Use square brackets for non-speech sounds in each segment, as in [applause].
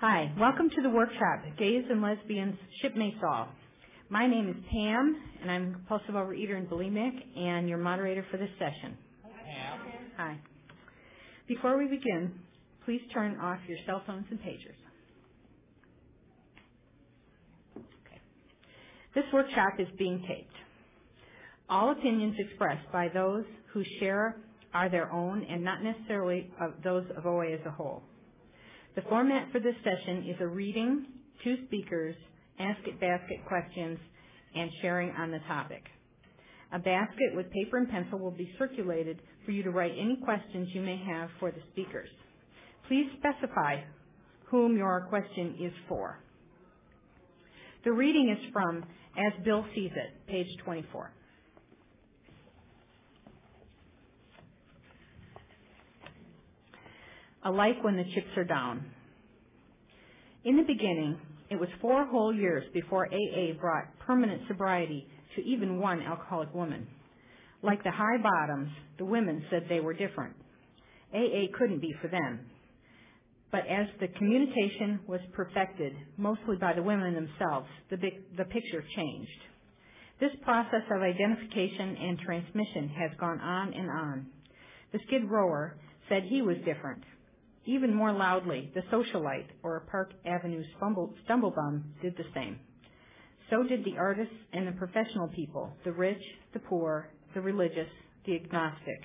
Hi, welcome to the workshop, Gays and Lesbians Ship Mates All. My name is Pam, and I'm a compulsive overeater and bulimic, and your moderator for this session. Pam. Hi. Before we begin, please turn off your cell phones and pagers. Okay. This workshop is being taped. All opinions expressed by those who share are their own and not necessarily of those of OA as a whole. The format for this session is a reading, two speakers, ask it basket questions, and sharing on the topic. A basket with paper and pencil will be circulated for you to write any questions you may have for the speakers. Please specify whom your question is for. The reading is from As Bill Sees It, page 24. alike when the chips are down. In the beginning, it was four whole years before AA brought permanent sobriety to even one alcoholic woman. Like the high bottoms, the women said they were different. AA couldn't be for them. But as the communication was perfected, mostly by the women themselves, the, big, the picture changed. This process of identification and transmission has gone on and on. The skid rower said he was different, even more loudly, the socialite or a Park Avenue stumblebum did the same. So did the artists and the professional people, the rich, the poor, the religious, the agnostic,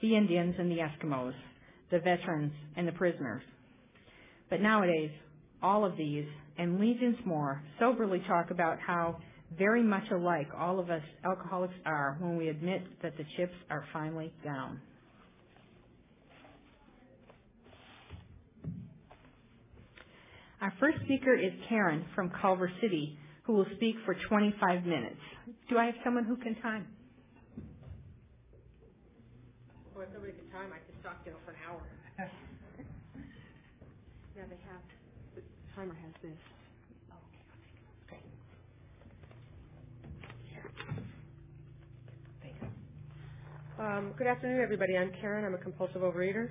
the Indians and the Eskimos, the veterans and the prisoners. But nowadays, all of these and legions more soberly talk about how very much alike all of us alcoholics are when we admit that the chips are finally down. Our first speaker is Karen from Culver City, who will speak for 25 minutes. Do I have someone who can time? Well, if nobody can time, I could talk you know, for an hour. [laughs] yeah, they have. The timer has this. Oh, okay. Um, good afternoon, everybody. I'm Karen. I'm a compulsive overeater.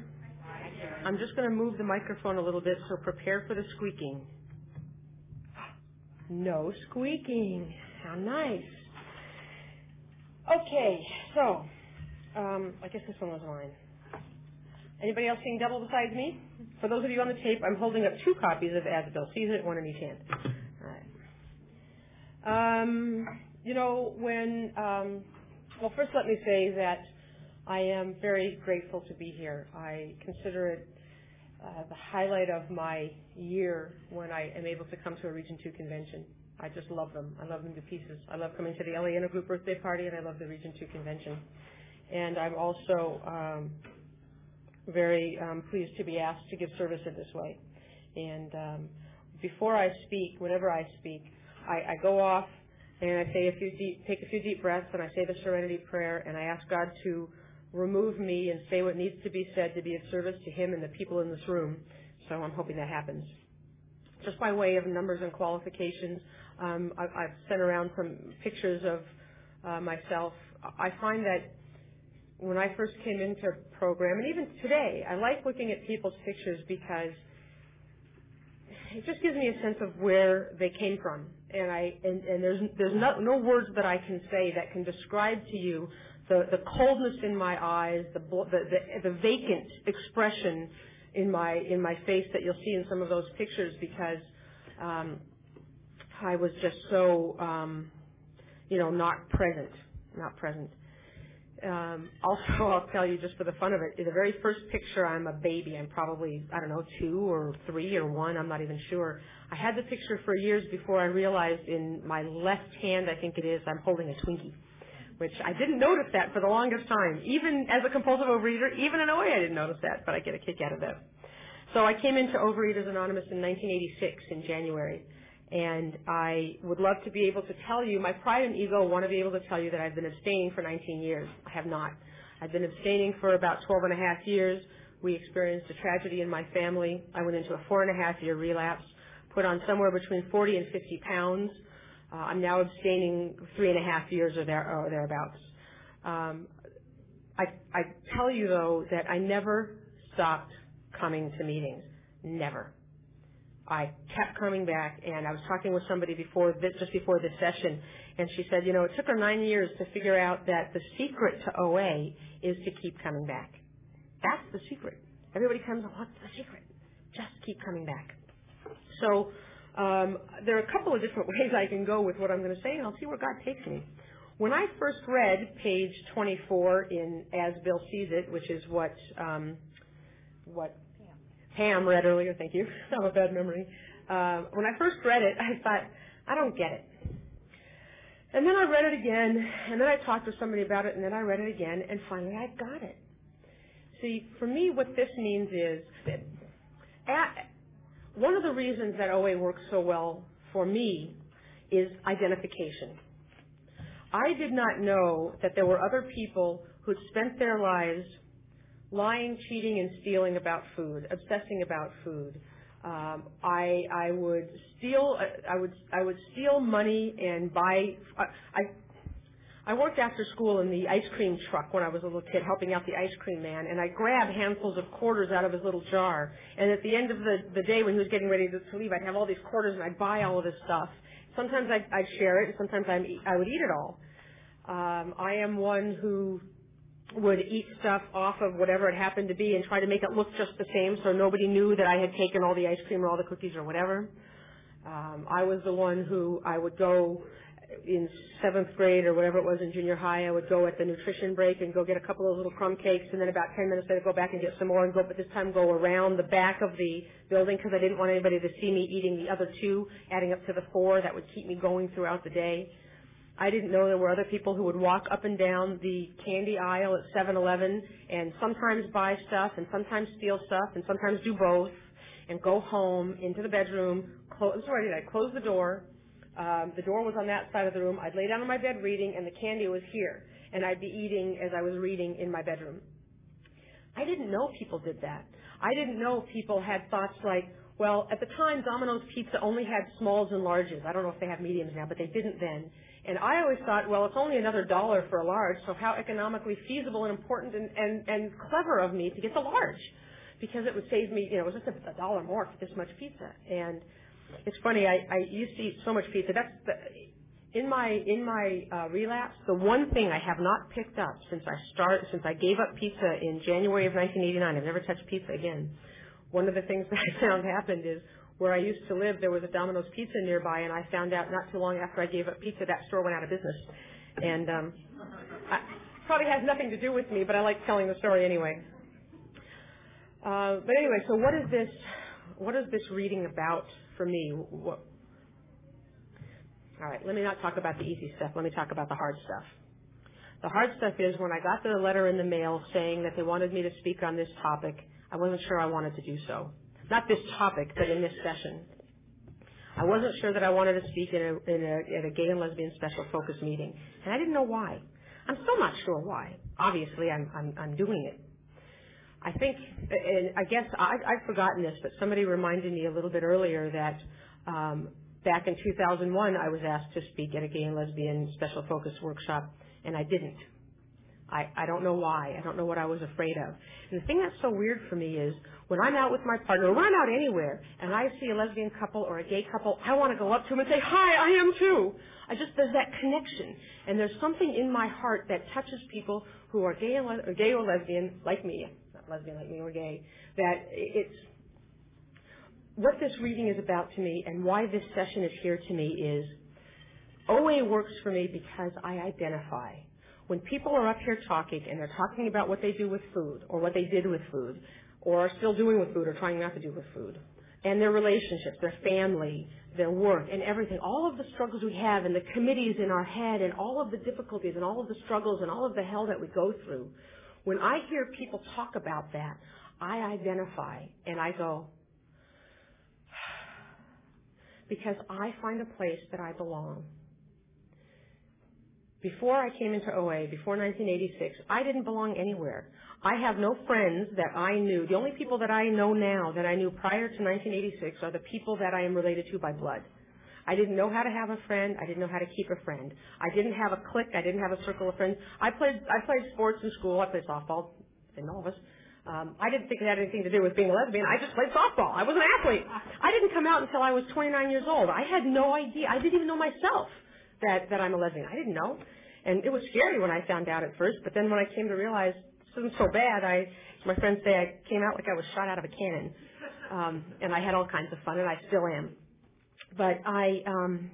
I'm just going to move the microphone a little bit, so prepare for the squeaking. No squeaking. How nice. Okay, so um, I guess this one was mine. Anybody else seeing double besides me? For those of you on the tape, I'm holding up two copies of Bill Sees It, one in each hand. All right. Um, you know, when, um, well, first let me say that I am very grateful to be here. I consider it uh, the highlight of my year when I am able to come to a Region 2 convention. I just love them. I love them to pieces. I love coming to the LA Intergroup birthday party, and I love the Region 2 convention. And I'm also um, very um, pleased to be asked to give service in this way. And um, before I speak, whenever I speak, I, I go off and I a few deep, take a few deep breaths, and I say the Serenity Prayer, and I ask God to remove me and say what needs to be said to be of service to him and the people in this room. So I'm hoping that happens. Just by way of numbers and qualifications, um, I, I've sent around some pictures of uh, myself. I find that when I first came into program, and even today, I like looking at people's pictures because it just gives me a sense of where they came from. And I and, and there's there's no, no words that I can say that can describe to you the, the coldness in my eyes, the, the, the, vacant expression in my, in my face that you'll see in some of those pictures because, um, I was just so, um, you know, not present, not present. Um, also, [laughs] I'll tell you just for the fun of it, the very first picture, I'm a baby. I'm probably, I don't know, two or three or one. I'm not even sure. I had the picture for years before I realized in my left hand, I think it is, I'm holding a Twinkie which I didn't notice that for the longest time. Even as a compulsive overeater, even in OA I didn't notice that, but I get a kick out of that. So I came into Overeaters Anonymous in 1986 in January. And I would love to be able to tell you, my pride and ego want to be able to tell you that I've been abstaining for 19 years. I have not. I've been abstaining for about 12 and a half years. We experienced a tragedy in my family. I went into a four and a half year relapse, put on somewhere between 40 and 50 pounds. Uh, I'm now abstaining three and a half years or, there, or thereabouts. Um, I, I tell you though that I never stopped coming to meetings. Never. I kept coming back, and I was talking with somebody before this, just before this session, and she said, you know, it took her nine years to figure out that the secret to OA is to keep coming back. That's the secret. Everybody comes, what's the secret? Just keep coming back. So um, there are a couple of different [laughs] ways I can go with what I'm going to say, and I'll see where God takes me. When I first read page 24 in As Bill Sees It, which is what um, what Pam read earlier, thank you. [laughs] I have a bad memory. Uh, when I first read it, [laughs] I thought, I don't get it. And then I read it again, and then I talked to somebody about it, and then I read it again, and finally I got it. See, for me, what this means is that at, one of the reasons that OA works so well for me is identification. I did not know that there were other people who'd spent their lives lying, cheating, and stealing about food, obsessing about food. Um, I I would steal I would I would steal money and buy I, I I worked after school in the ice cream truck when I was a little kid, helping out the ice cream man, and I grabbed handfuls of quarters out of his little jar. And at the end of the, the day, when he was getting ready to, leave, I'd have all these quarters and I'd buy all of this stuff. Sometimes I'd, I'd share it, and sometimes I'd, I would eat it all. Um, I am one who would eat stuff off of whatever it happened to be and try to make it look just the same so nobody knew that I had taken all the ice cream or all the cookies or whatever. Um, I was the one who I would go in seventh grade or whatever it was in junior high, I would go at the nutrition break and go get a couple of little crumb cakes, and then about 10 minutes later go back and get some more, and go, but this time go around the back of the building because I didn't want anybody to see me eating the other two, adding up to the four. That would keep me going throughout the day. I didn't know there were other people who would walk up and down the candy aisle at 7-Eleven and sometimes buy stuff and sometimes steal stuff and sometimes do both and go home into the bedroom, close, sorry, I close the door. Um, the door was on that side of the room. I'd lay down on my bed reading and the candy was here and I'd be eating as I was reading in my bedroom. I didn't know people did that. I didn't know people had thoughts like, well, at the time, Domino's Pizza only had smalls and larges. I don't know if they have mediums now, but they didn't then. And I always thought, well, it's only another dollar for a large, so how economically feasible and important and, and, and clever of me to get the large. Because it would save me, you know, it was just a, a dollar more for this much pizza. And it's funny, I, I used to eat so much pizza. That's the, in my in my uh, relapse, the one thing I have not picked up since I start since I gave up pizza in January of 1989. I've never touched pizza again. One of the things [laughs] that I found happened is where I used to live, there was a Domino's Pizza nearby, and I found out not too long after I gave up pizza, that store went out of business. And um, I, probably has nothing to do with me, but I like telling the story anyway. Uh, but anyway, so what is this? What is this reading about for me? What, all right, let me not talk about the easy stuff. Let me talk about the hard stuff. The hard stuff is when I got the letter in the mail saying that they wanted me to speak on this topic, I wasn't sure I wanted to do so. Not this topic, but in this session. I wasn't sure that I wanted to speak in a, in a, at a gay and lesbian special focus meeting, and I didn't know why. I'm still not sure why. Obviously, I'm, I'm, I'm doing it. I think, and I guess I, I've forgotten this, but somebody reminded me a little bit earlier that um, back in 2001, I was asked to speak at a gay and lesbian special focus workshop, and I didn't. I, I don't know why. I don't know what I was afraid of. And the thing that's so weird for me is when I'm out with my partner, or when I'm out anywhere, and I see a lesbian couple or a gay couple, I want to go up to them and say, hi, I am too. I just, there's that connection. And there's something in my heart that touches people who are gay, or gay or lesbian, like me, lesbian like me or gay, that it's, what this reading is about to me and why this session is here to me is OA works for me because I identify. When people are up here talking and they're talking about what they do with food or what they did with food, or are still doing with food or trying not to do with food. And their relationships, their family, their work, and everything. All of the struggles we have and the committees in our head and all of the difficulties and all of the struggles and all of the hell that we go through. When I hear people talk about that, I identify and I go, [sighs] because I find a place that I belong. Before I came into OA, before 1986, I didn't belong anywhere. I have no friends that I knew. The only people that I know now that I knew prior to 1986 are the people that I am related to by blood. I didn't know how to have a friend. I didn't know how to keep a friend. I didn't have a clique. I didn't have a circle of friends. I played I played sports in school. I played softball, and all of us. Um, I didn't think it had anything to do with being a lesbian. I just played softball. I was an athlete. I didn't come out until I was 29 years old. I had no idea. I didn't even know myself that, that I'm a lesbian. I didn't know. And it was scary when I found out at first, but then when I came to realize this isn't so bad, I, my friends say I came out like I was shot out of a cannon. Um, and I had all kinds of fun, and I still am. But I, um,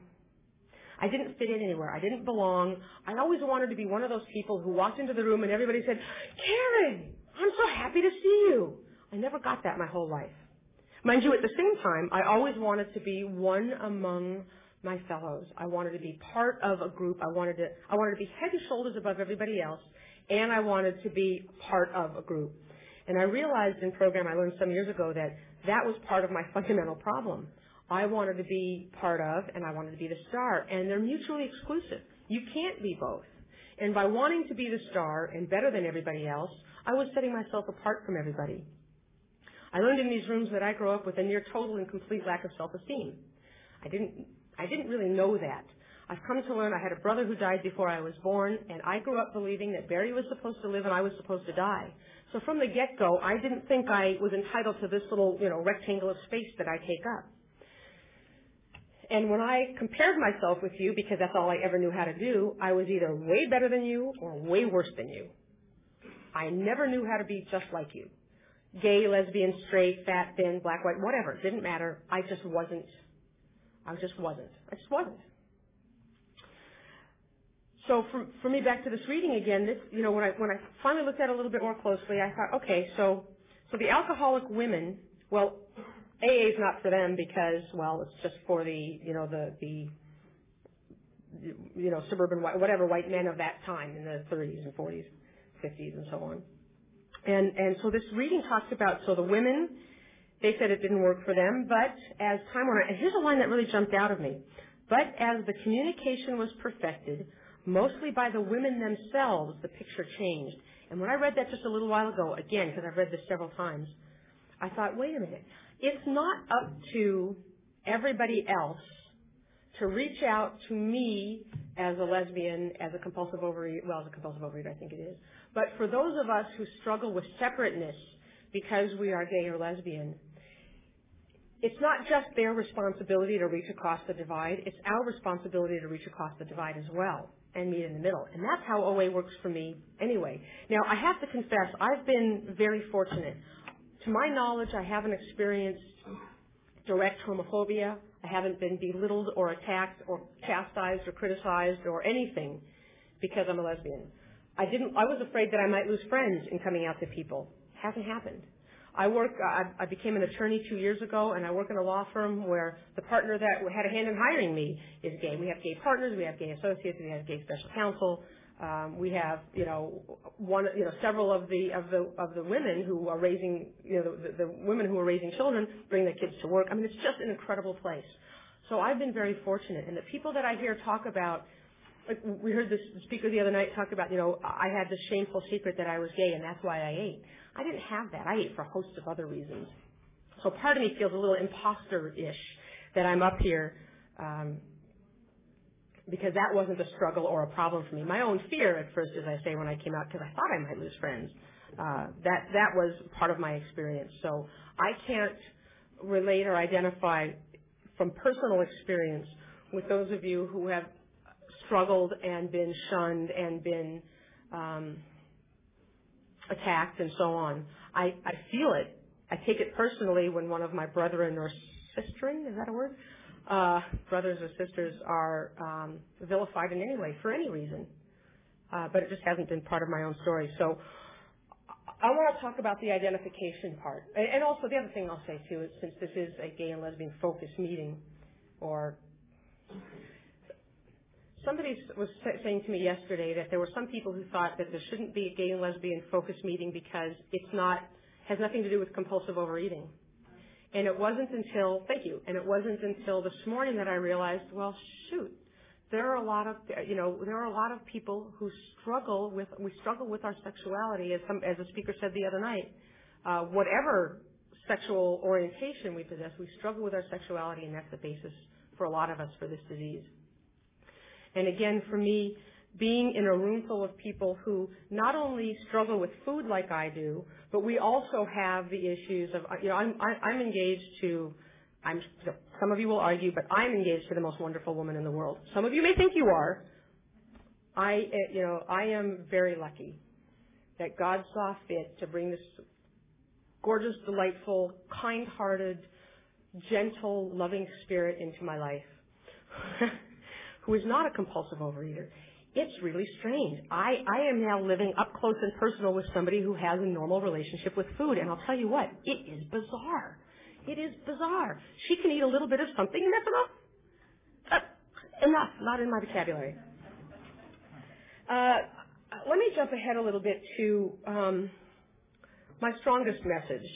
I didn't fit in anywhere. I didn't belong. I always wanted to be one of those people who walked into the room and everybody said, Karen, I'm so happy to see you. I never got that my whole life. Mind you, at the same time, I always wanted to be one among my fellows. I wanted to be part of a group. I wanted to, I wanted to be head and shoulders above everybody else, and I wanted to be part of a group. And I realized in program I learned some years ago that that was part of my fundamental problem. I wanted to be part of and I wanted to be the star, and they're mutually exclusive. You can't be both. And by wanting to be the star and better than everybody else, I was setting myself apart from everybody. I learned in these rooms that I grew up with a near total and complete lack of self-esteem. I didn't, I didn't really know that. I've come to learn I had a brother who died before I was born, and I grew up believing that Barry was supposed to live and I was supposed to die. So from the get-go, I didn't think I was entitled to this little, you know, rectangle of space that I take up. And when I compared myself with you, because that's all I ever knew how to do, I was either way better than you or way worse than you. I never knew how to be just like you. Gay, lesbian, straight, fat, thin, black, white, whatever. It Didn't matter. I just wasn't. I just wasn't. I just wasn't. So for, for me, back to this reading again, this, you know, when I, when I finally looked at it a little bit more closely, I thought, okay, so, so the alcoholic women, well, AA is not for them because, well, it's just for the, you know, the, the, you know, suburban white, whatever white men of that time in the 30s and 40s, 50s and so on. And, and so this reading talks about, so the women, they said it didn't work for them, but as time went on, and here's a line that really jumped out of me. But as the communication was perfected, mostly by the women themselves, the picture changed. And when I read that just a little while ago, again, because I've read this several times, I thought, wait a minute. It's not up to everybody else to reach out to me as a lesbian, as a compulsive overeater, well, as a compulsive overeater, I think it is. But for those of us who struggle with separateness because we are gay or lesbian, it's not just their responsibility to reach across the divide, it's our responsibility to reach across the divide as well and meet in the middle. And that's how OA works for me anyway. Now, I have to confess, I've been very fortunate. To my knowledge, I haven't experienced direct homophobia. I haven't been belittled or attacked or chastised or criticized or anything because I'm a lesbian. I didn't, I was afraid that I might lose friends in coming out to people. Hasn't happened. I work, I, I became an attorney two years ago and I work in a law firm where the partner that had a hand in hiring me is gay. We have gay partners, we have gay associates, we have gay special counsel. Um, we have, you know, one, you know, several of the of the of the women who are raising, you know, the, the women who are raising children bring their kids to work. I mean, it's just an incredible place. So I've been very fortunate, and the people that I hear talk about like we heard this speaker the other night talk about, you know, I had this shameful secret that I was gay and that's why I ate. I didn't have that. I ate for a host of other reasons. So part of me feels a little imposter-ish that I'm up here um, because that wasn't a struggle or a problem for me. My own fear at first, as I say, when I came out, because I thought I might lose friends, uh, that that was part of my experience. So I can't relate or identify from personal experience with those of you who have struggled and been shunned and been um, attacked and so on. I, I feel it. I take it personally when one of my brethren or sisterin, is that a word? Uh, brothers or sisters are um, vilified in any way for any reason. Uh, but it just hasn't been part of my own story. So I want to talk about the identification part. And also the other thing I'll say too is since this is a gay and lesbian focused meeting or Somebody was saying to me yesterday that there were some people who thought that there shouldn't be a gay and lesbian focus meeting because it's not has nothing to do with compulsive overeating. And it wasn't until thank you, and it wasn't until this morning that I realized, well, shoot, there are a lot of you know there are a lot of people who struggle with we struggle with our sexuality as some as a speaker said the other night. Uh, whatever sexual orientation we possess, we struggle with our sexuality, and that's the basis for a lot of us for this disease. And again, for me, being in a room full of people who not only struggle with food like I do, But we also have the issues of, you know, I'm, I'm engaged to, I'm, some of you will argue, but I'm engaged to the most wonderful woman in the world. Some of you may think you are. I, eh, you know, I am very lucky that God saw fit to bring this gorgeous, delightful, kind-hearted, gentle, loving spirit into my life, [laughs] who is not a compulsive overeater. It's really strange. I, I am now living up close and personal with somebody who has a normal relationship with food, and I'll tell you what, it is bizarre. It is bizarre. She can eat a little bit of something, and that's enough. Uh, enough. Not in my vocabulary. Uh, let me jump ahead a little bit to um, my strongest message,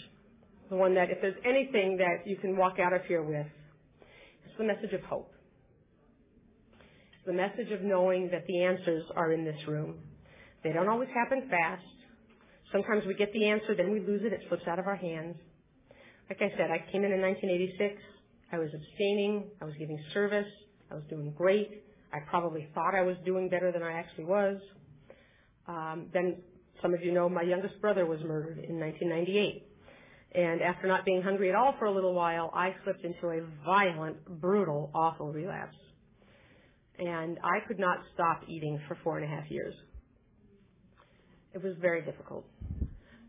the one that if there's anything that you can walk out of here with, it's the message of hope. The message of knowing that the answers are in this room. They don't always happen fast. Sometimes we get the answer, then we lose it, it slips out of our hands. Like I said, I came in in 1986. I was abstaining. I was giving service. I was doing great. I probably thought I was doing better than I actually was. Um, then some of you know my youngest brother was murdered in 1998. And after not being hungry at all for a little while, I slipped into a violent, brutal, awful relapse. And I could not stop eating for four and a half years. It was very difficult.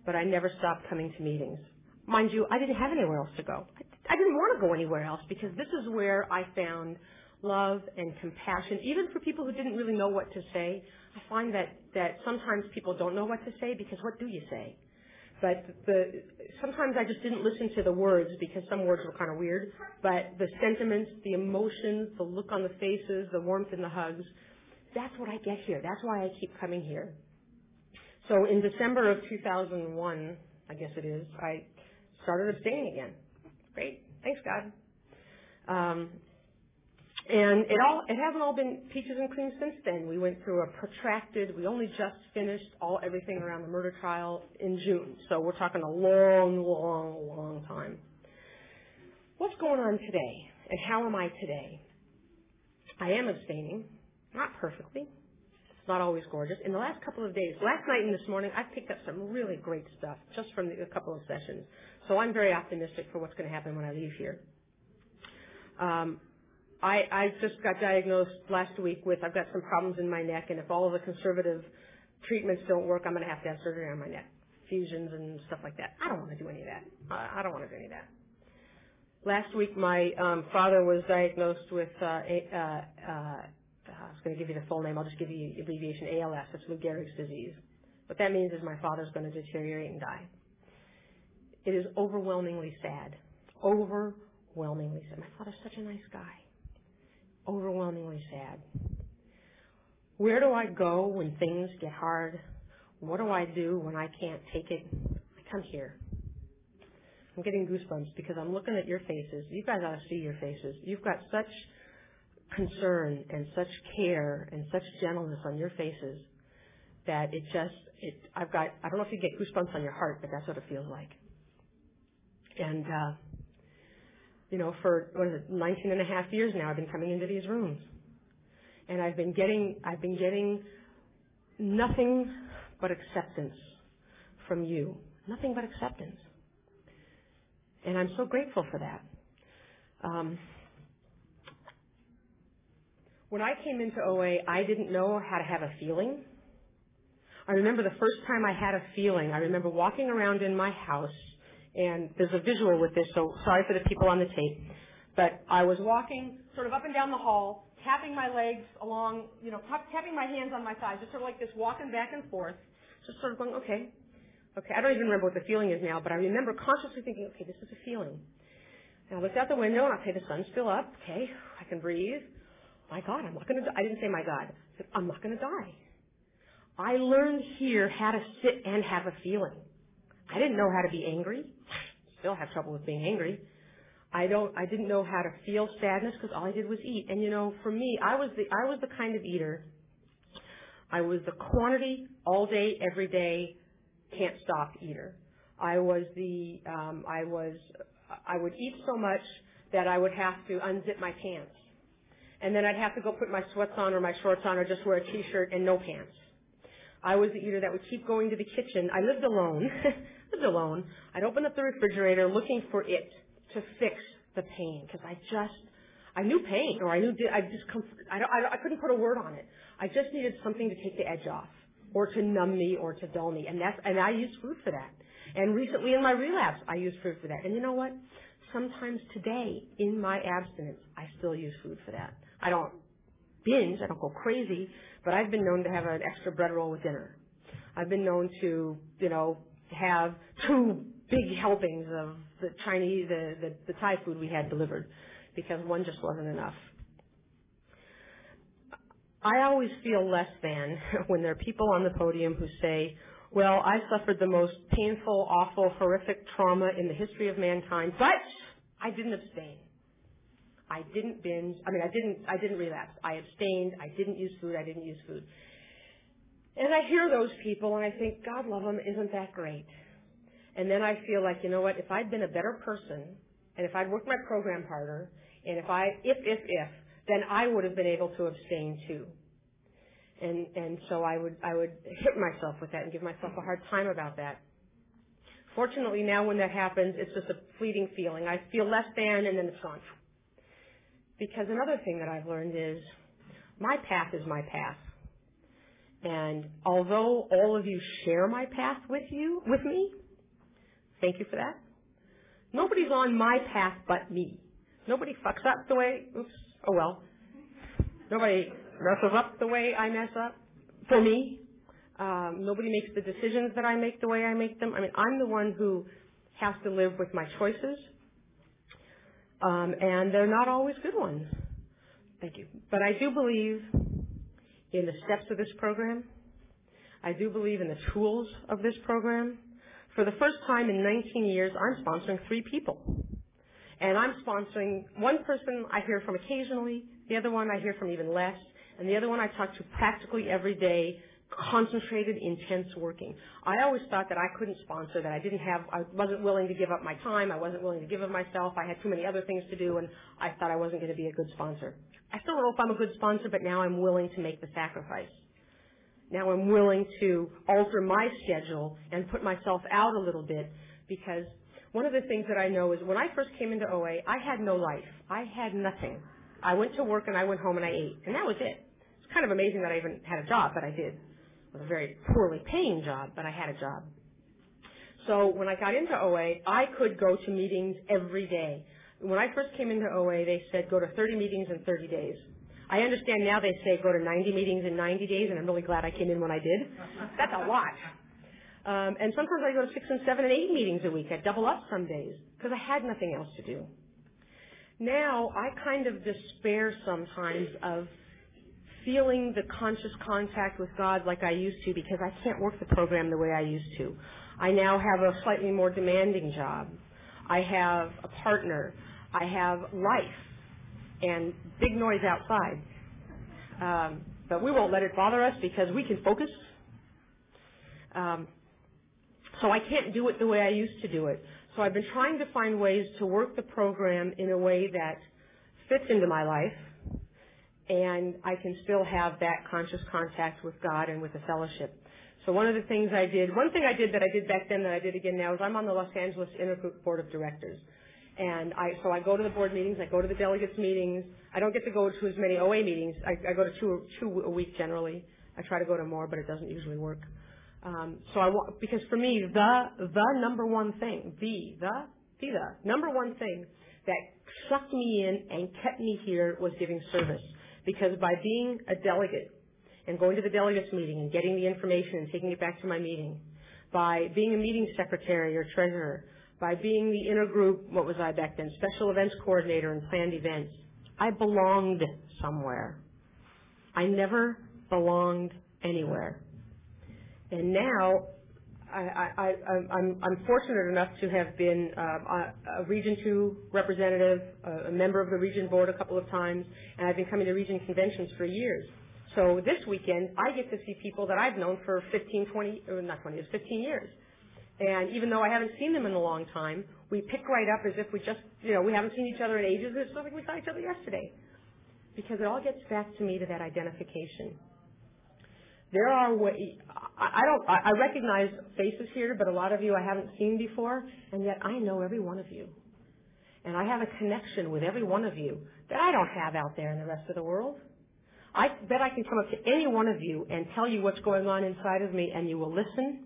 But I never stopped coming to meetings. Mind you, I didn't have anywhere else to go. I didn't want to go anywhere else because this is where I found love and compassion, even for people who didn't really know what to say. I find that, that sometimes people don't know what to say because what do you say? But the, sometimes I just didn't listen to the words because some words were kind of weird. But the sentiments, the emotions, the look on the faces, the warmth in the hugs, that's what I get here. That's why I keep coming here. So in December of 2001, I guess it is, I started abstaining again. Great. Thanks, God. Um, and it all it hasn't all been peaches and cream since then. We went through a protracted. We only just finished all everything around the murder trial in June, so we're talking a long, long, long time. What's going on today, and how am I today? I am abstaining, not perfectly. It's not always gorgeous. In the last couple of days, last night and this morning, I've picked up some really great stuff just from the, a couple of sessions. So I'm very optimistic for what's going to happen when I leave here. Um, I, I just got diagnosed last week with I've got some problems in my neck, and if all of the conservative treatments don't work, I'm going to have to have surgery on my neck, fusions and stuff like that. I don't want to do any of that. I, I don't want to do any of that. Last week, my um, father was diagnosed with uh, a, uh, uh, I was going to give you the full name. I'll just give you the abbreviation ALS. It's Lou Gehrig's disease. What that means is my father's going to deteriorate and die. It is overwhelmingly sad. Overwhelmingly sad. My father's such a nice guy overwhelmingly sad. Where do I go when things get hard? What do I do when I can't take it? I come here. I'm getting goosebumps because I'm looking at your faces. You guys ought to see your faces. You've got such concern and such care and such gentleness on your faces that it just, it, I've got, I don't know if you get goosebumps on your heart, but that's what it feels like. And, uh, you know, for what is it, 19 and a half years now, I've been coming into these rooms. And I've been getting, I've been getting nothing but acceptance from you. Nothing but acceptance. And I'm so grateful for that. Um, when I came into OA, I didn't know how to have a feeling. I remember the first time I had a feeling, I remember walking around in my house and there's a visual with this, so sorry for the people on the tape. But I was walking sort of up and down the hall, tapping my legs along, you know, tapping my hands on my thighs, just sort of like this, walking back and forth, just sort of going, okay, okay. I don't even remember what the feeling is now, but I remember consciously thinking, okay, this is a feeling. And I looked out the window and okay, the sun's still up. Okay, I can breathe. My God, I'm not going to. I didn't say my God. I said I'm not going to die. I learned here how to sit and have a feeling. I didn't know how to be angry. Still have trouble with being angry. I don't, I didn't know how to feel sadness because all I did was eat. And you know, for me, I was the, I was the kind of eater. I was the quantity all day, every day, can't stop eater. I was the, um, I was, I would eat so much that I would have to unzip my pants. And then I'd have to go put my sweats on or my shorts on or just wear a t-shirt and no pants. I was the eater that would keep going to the kitchen. I lived alone. [laughs] alone, I'd open up the refrigerator looking for it to fix the pain because I just, I knew pain or I knew, I just, I, I, I couldn't put a word on it. I just needed something to take the edge off or to numb me or to dull me. And that's, and I used food for that. And recently in my relapse, I use food for that. And you know what? Sometimes today in my abstinence, I still use food for that. I don't binge, I don't go crazy, but I've been known to have an extra bread roll with dinner. I've been known to, you know, have two big helpings of the Chinese, the, the, the Thai food we had delivered because one just wasn't enough. I always feel less than [laughs] when there are people on the podium who say, well, I suffered the most painful, awful, horrific trauma in the history of mankind, but I didn't abstain. I didn't binge. I mean, I didn't, I didn't relapse. I abstained. I didn't use food. I didn't use food. And I hear those people and I think, God love them, isn't that great? And then I feel like, you know what, if I'd been a better person, and if I'd worked my program harder, and if I, if, if, if, then I would have been able to abstain too. And, and so I would, I would hit myself with that and give myself a hard time about that. Fortunately now when that happens, it's just a fleeting feeling. I feel less than and then it's gone. Because another thing that I've learned is my path is my path. And although all of you share my path with you, with me, thank you for that. Nobody's on my path but me. Nobody fucks up the way, oops, oh well. Nobody messes up the way I mess up for me. Um, nobody makes the decisions that I make the way I make them. I mean, I'm the one who has to live with my choices. Um, and they're not always good ones. Thank you. But I do believe in the steps of this program. I do believe in the tools of this program. For the first time in 19 years, I'm sponsoring three people. And I'm sponsoring one person I hear from occasionally, the other one I hear from even less, and the other one I talk to practically every day, concentrated, intense working. I always thought that I couldn't sponsor, that I didn't have, I wasn't willing to give up my time, I wasn't willing to give of myself, I had too many other things to do, and I thought I wasn't going to be a good sponsor. I still don't know if I'm a good sponsor, but now I'm willing to make the sacrifice. Now I'm willing to alter my schedule and put myself out a little bit because one of the things that I know is when I first came into OA, I had no life. I had nothing. I went to work and I went home and I ate, and that was it. It's kind of amazing that I even had a job, but I did. Was a very poorly paying job, but I had a job. So when I got into OA, I could go to meetings every day. When I first came into OA, they said go to 30 meetings in 30 days. I understand now they say go to 90 meetings in 90 days, and I'm really glad I came in when I did. That's a lot. Um, and sometimes I go to six and seven and eight meetings a week. I double up some days because I had nothing else to do. Now I kind of despair sometimes of feeling the conscious contact with God like I used to because I can't work the program the way I used to. I now have a slightly more demanding job. I have a partner. I have life and big noise outside. Um, but we won't let it bother us because we can focus. Um, so I can't do it the way I used to do it. So I've been trying to find ways to work the program in a way that fits into my life and I can still have that conscious contact with God and with the fellowship. So one of the things I did, one thing I did that I did back then that I did again now is I'm on the Los Angeles Intergroup Board of Directors. And I, so I go to the board meetings, I go to the delegates meetings. I don't get to go to as many OA meetings. I, I go to two, two a week generally. I try to go to more, but it doesn't usually work. Um, so I want, because for me, the, the number one thing, the, the, the, the number one thing that sucked me in and kept me here was giving service. Because by being a delegate and going to the delegates meeting and getting the information and taking it back to my meeting, by being a meeting secretary or treasurer, by being the intergroup, what was I back then, special events coordinator and planned events. I belonged somewhere. I never belonged anywhere. And now, I, I'm fortunate enough to have been uh, a, Region 2 representative, a, member of the Region Board a couple of times, and I've been coming to Region conventions for years. So this weekend, I get to see people that I've known for 15, 20, or not 20 years, 15 years. And even though I haven't seen them in a long time, we pick right up as if we just, you know, we haven't seen each other in ages. It's like we saw each other yesterday. Because it all gets back to me to that identification. There are ways, I don't, I recognize faces here, but a lot of you I haven't seen before, and yet I know every one of you. And I have a connection with every one of you that I don't have out there in the rest of the world. I bet I can come up to any one of you and tell you what's going on inside of me, and you will listen,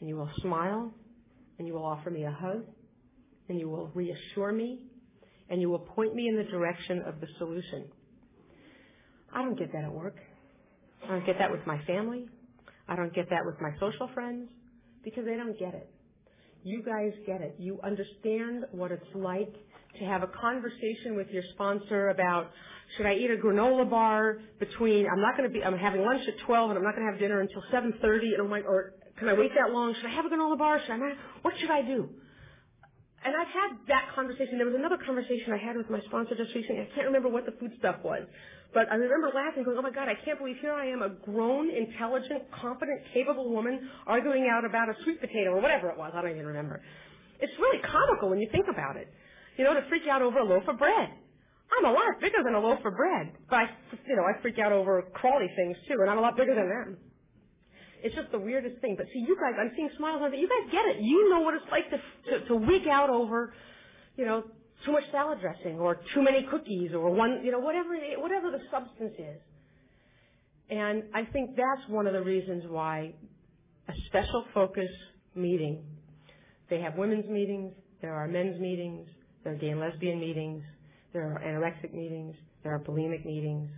and you will smile, and you will offer me a hug, and you will reassure me, and you will point me in the direction of the solution. I don't get that at work. I don't get that with my family. I don't get that with my social friends because they don't get it. You guys get it. You understand what it's like to have a conversation with your sponsor about should I eat a granola bar between I'm not going to be I'm having lunch at 12 and I'm not going to have dinner until 7:30 and I'm like or can I wait that long? Should I have a granola bar? Should I not? What should I do? And I've had that conversation. There was another conversation I had with my sponsor just recently. I can't remember what the food stuff was. But I remember laughing, going, oh my God, I can't believe here I am, a grown, intelligent, competent, capable woman arguing out about a sweet potato or whatever it was. I don't even remember. It's really comical when you think about it. You know, to freak out over a loaf of bread. I'm a lot bigger than a loaf of bread. But I, you know, I freak out over crawly things too, and I'm a lot bigger than them. It's just the weirdest thing. But see, you guys, I'm seeing smiles on it. You guys get it. You know what it's like to, to, to wig out over, you know, too much salad dressing or too many cookies or one, you know, whatever, whatever the substance is. And I think that's one of the reasons why a special focus meeting, they have women's meetings, there are men's meetings, there are gay and lesbian meetings, there are anorexic meetings, there are bulimic meetings,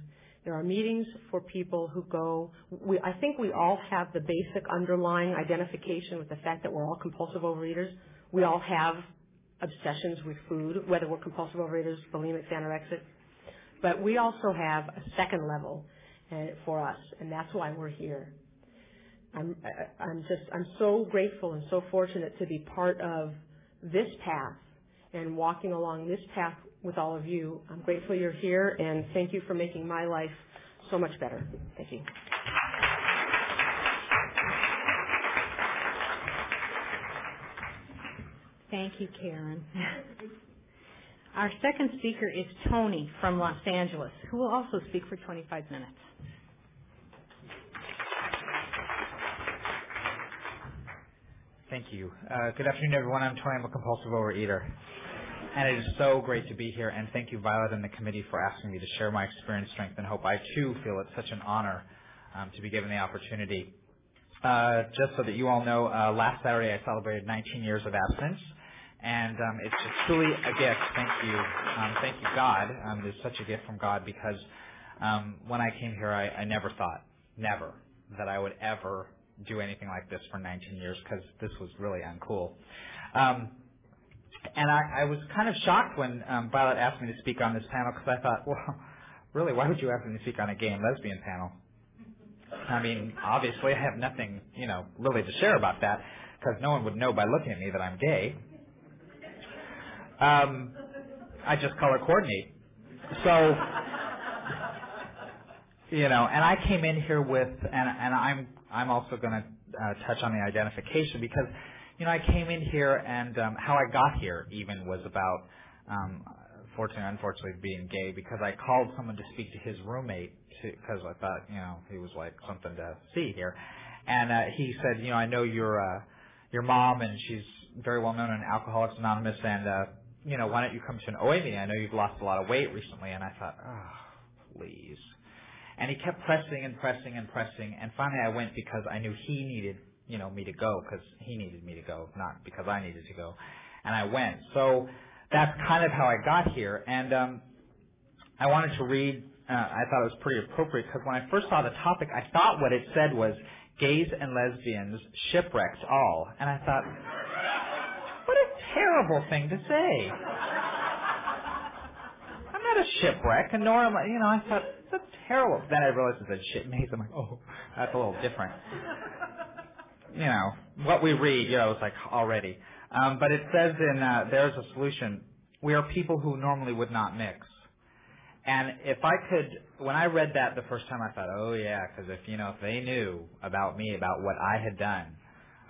there are meetings for people who go, we, I think we all have the basic underlying identification with the fact that we're all compulsive overeaters. We all have obsessions with food, whether we're compulsive overeaters, bulimic, anorexic. But we also have a second level uh, for us, and that's why we're here. I'm, I'm just, I'm so grateful and so fortunate to be part of this path and walking along this path with all of you. I'm grateful you're here, and thank you for making my life so much better. Thank you. Thank you, Karen. Our second speaker is Tony from Los Angeles, who will also speak for 25 minutes. Thank you. Uh, good afternoon, everyone. I'm Tony. I'm a compulsive overeater. And it is so great to be here, and thank you, Violet, and the committee for asking me to share my experience, strength, and hope. I, too, feel it's such an honor um, to be given the opportunity. Uh, just so that you all know, uh, last Saturday I celebrated 19 years of abstinence, and um, it's just truly a gift. Thank you, um, thank you, God. Um, it's such a gift from God because um, when I came here, I, I never thought, never, that I would ever do anything like this for 19 years because this was really uncool. Um, and I, I was kind of shocked when um, Violet asked me to speak on this panel because I thought, [laughs] well, really, why would you ask me to speak on a gay and lesbian panel? I mean, obviously, I have nothing, you know, really to share about that because no one would know by looking at me that I'm gay. Um, I just color coordinate. So, you know, and I came in here with, and, and I'm, I'm also going to uh, touch on the identification because, you know, I came in here and um, how I got here even was about, um, fortunately, unfortunately, being gay because I called someone to speak to his roommate because I thought, you know, he was like something to see here, and uh, he said, you know, I know your uh, your mom and she's very well known in Alcoholics Anonymous and uh, you know, why don't you come to an OA meeting? I know you've lost a lot of weight recently. And I thought, oh, please. And he kept pressing and pressing and pressing. And finally I went because I knew he needed, you know, me to go because he needed me to go, not because I needed to go. And I went. So that's kind of how I got here. And um, I wanted to read, uh, I thought it was pretty appropriate because when I first saw the topic, I thought what it said was gays and lesbians shipwrecked all. And I thought, terrible thing to say. I'm not a shipwreck, and nor am I, you know, I thought, it's a terrible. Then I realized it said shipmates. I'm like, oh, that's a little different. You know, what we read, you know, it's like already. Um, but it says in uh, There's a Solution, we are people who normally would not mix. And if I could, when I read that the first time, I thought, oh yeah, because if you know, if they knew about me, about what I had done,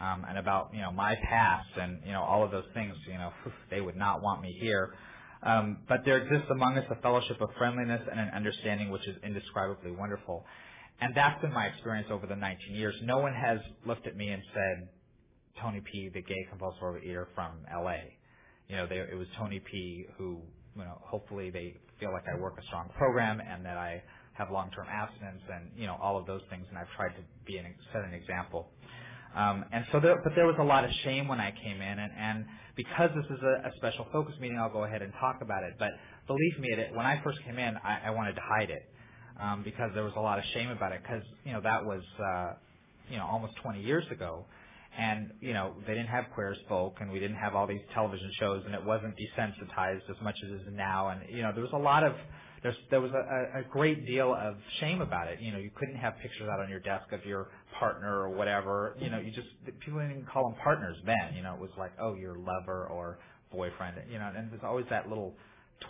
um, and about you know my past and you know all of those things. You know, they would not want me here. Um, but there exists among us a fellowship of friendliness and an understanding which is indescribably wonderful. And that's been my experience over the 19 years. No one has looked at me and said, Tony P, the gay compulsive overeater from LA. You know, they, it was Tony P who, you know, hopefully they feel like I work a strong program and that I have long-term abstinence and, you know, all of those things. And I've tried to be an, set an example. Um, and so there, but there was a lot of shame when I came in and, and because this is a, a special focus meeting, I'll go ahead and talk about it. But believe me, it, when I first came in, I, I wanted to hide it um, because there was a lot of shame about it. Because you know that was uh, you know almost 20 years ago, and you know they didn't have Queer Folk, and we didn't have all these television shows, and it wasn't desensitized as much as it is now. And you know there was a lot of there's, there was a, a great deal of shame about it. You know, you couldn't have pictures out on your desk of your partner or whatever. You know, you just people didn't even call them partners then. You know, it was like, oh, your lover or boyfriend. You know, and there's always that little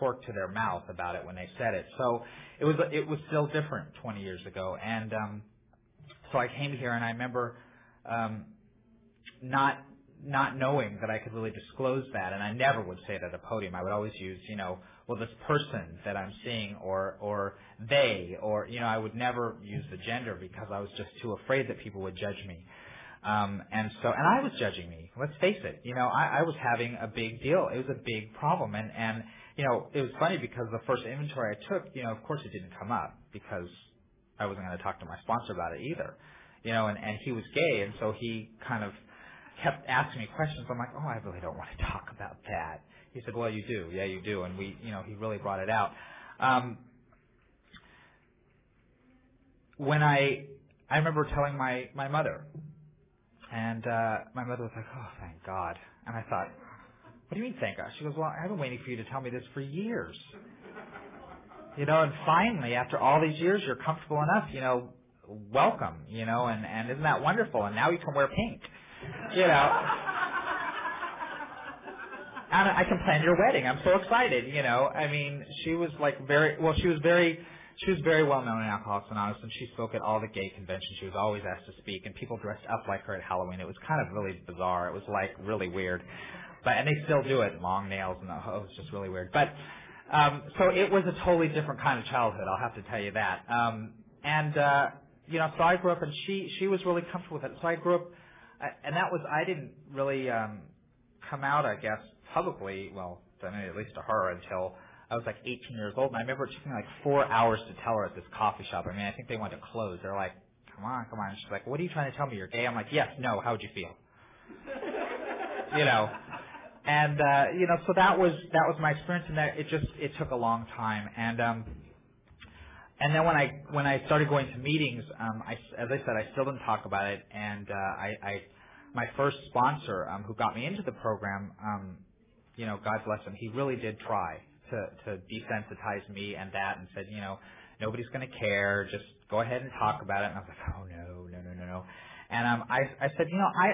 torque to their mouth about it when they said it. So it was it was still different 20 years ago, and um, so I came here and I remember um, not not knowing that I could really disclose that, and I never would say it at a podium. I would always use, you know, well, this person that I'm seeing, or or they, or you know, I would never use the gender because I was just too afraid that people would judge me. Um, and so, and I was judging me. Let's face it. You know, I, I was having a big deal. It was a big problem, and and you know, it was funny because the first inventory I took, you know, of course it didn't come up because I wasn't going to talk to my sponsor about it either. You know, and and he was gay, and so he kind of kept asking me questions. I'm like, oh, I really don't want to talk about that. He said, well, you do. Yeah, you do. And we, you know, he really brought it out. Um, when I, I remember telling my, my mother, and, uh, my mother was like, oh, thank God. And I thought, what do you mean, thank God? She goes, well, I've been waiting for you to tell me this for years. You know, and finally, after all these years, you're comfortable enough, you know, welcome, you know, and, and isn't that wonderful? And now you can wear pink you know. And I can plan your wedding. I'm so excited, you know. I mean, she was like very well. She was very she was very well known in Alcoholics Anonymous, and she spoke at all the gay conventions. She was always asked to speak, and people dressed up like her at Halloween. It was kind of really bizarre. It was like really weird, but and they still do it. Long nails and oh, it just really weird. But um, so it was a totally different kind of childhood. I'll have to tell you that. Um, and uh, you know, so I grew up, and she she was really comfortable with it. So I grew up and that was I didn't really um, come out, I guess, publicly. Well, I mean, at least to her until I was like 18 years old. And I remember it took me like four hours to tell her at this coffee shop. I mean, I think they wanted to close. They're like, "Come on, come on." And she's like, "What are you trying to tell me? You're gay?" I'm like, "Yes, no. How would you feel?" [laughs] you know. And uh, you know, so that was that was my experience, and that it just it took a long time. And um, and then when I when I started going to meetings, um, I, as I said, I still didn't talk about it, and uh, I, I my first sponsor um, who got me into the program, um, you know, God bless him, he really did try to to desensitize me and that, and said, you know, nobody's going to care, just go ahead and talk about it. And I was like, oh no, no, no, no, no. And um, I I said, you know, I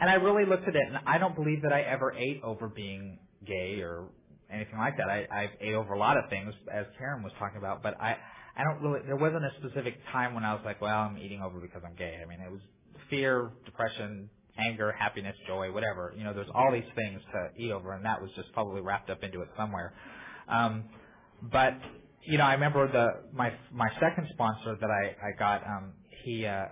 and I really looked at it, and I don't believe that I ever ate over being gay or anything like that. I I ate over a lot of things, as Karen was talking about, but I I don't really. There wasn't a specific time when I was like, well, I'm eating over because I'm gay. I mean, it was fear, depression, anger, happiness, joy, whatever. You know, there's all these things to eat over, and that was just probably wrapped up into it somewhere. Um, but you know, I remember the my my second sponsor that I I got. Um, he uh,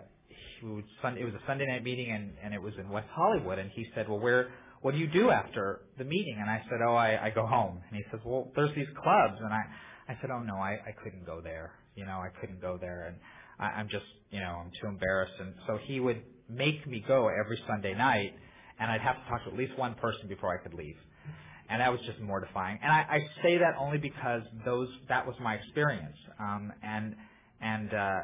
he would it was a Sunday night meeting, and and it was in West Hollywood, and he said, well, where what do you do after the meeting? And I said, oh, I, I go home. And he says, well, there's these clubs, and I I said, oh no, I I couldn't go there. You know, I couldn't go there, and I, I'm just you know I'm too embarrassed. And so he would make me go every Sunday night, and I'd have to talk to at least one person before I could leave. And that was just mortifying. And I, I say that only because those that was my experience. Um, and and uh,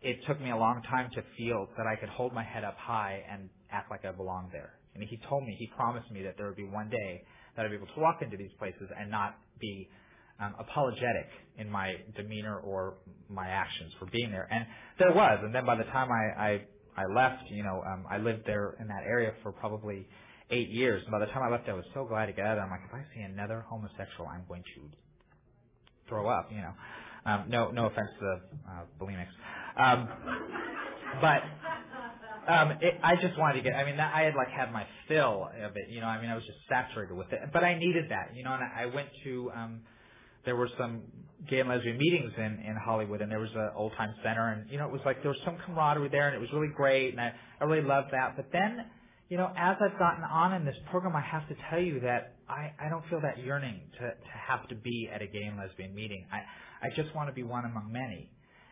it took me a long time to feel that I could hold my head up high and act like I belonged there. And he told me, he promised me that there would be one day that I'd be able to walk into these places and not be um, apologetic in my demeanor or my actions for being there. And there was. And then by the time I, I I left, you know, um, I lived there in that area for probably eight years. And by the time I left, I was so glad to get out. I'm like, if I see another homosexual, I'm going to throw up. You know, um, no, no offense to the uh, bulimics, um, but um, it, I just wanted to get. I mean, that, I had like had my fill of it. You know, I mean, I was just saturated with it. But I needed that. You know, and I, I went to. Um, there were some gay and lesbian meetings in in Hollywood, and there was an old time center, and you know it was like there was some camaraderie there, and it was really great, and I I really loved that. But then, you know, as I've gotten on in this program, I have to tell you that I I don't feel that yearning to to have to be at a gay and lesbian meeting. I I just want to be one among many,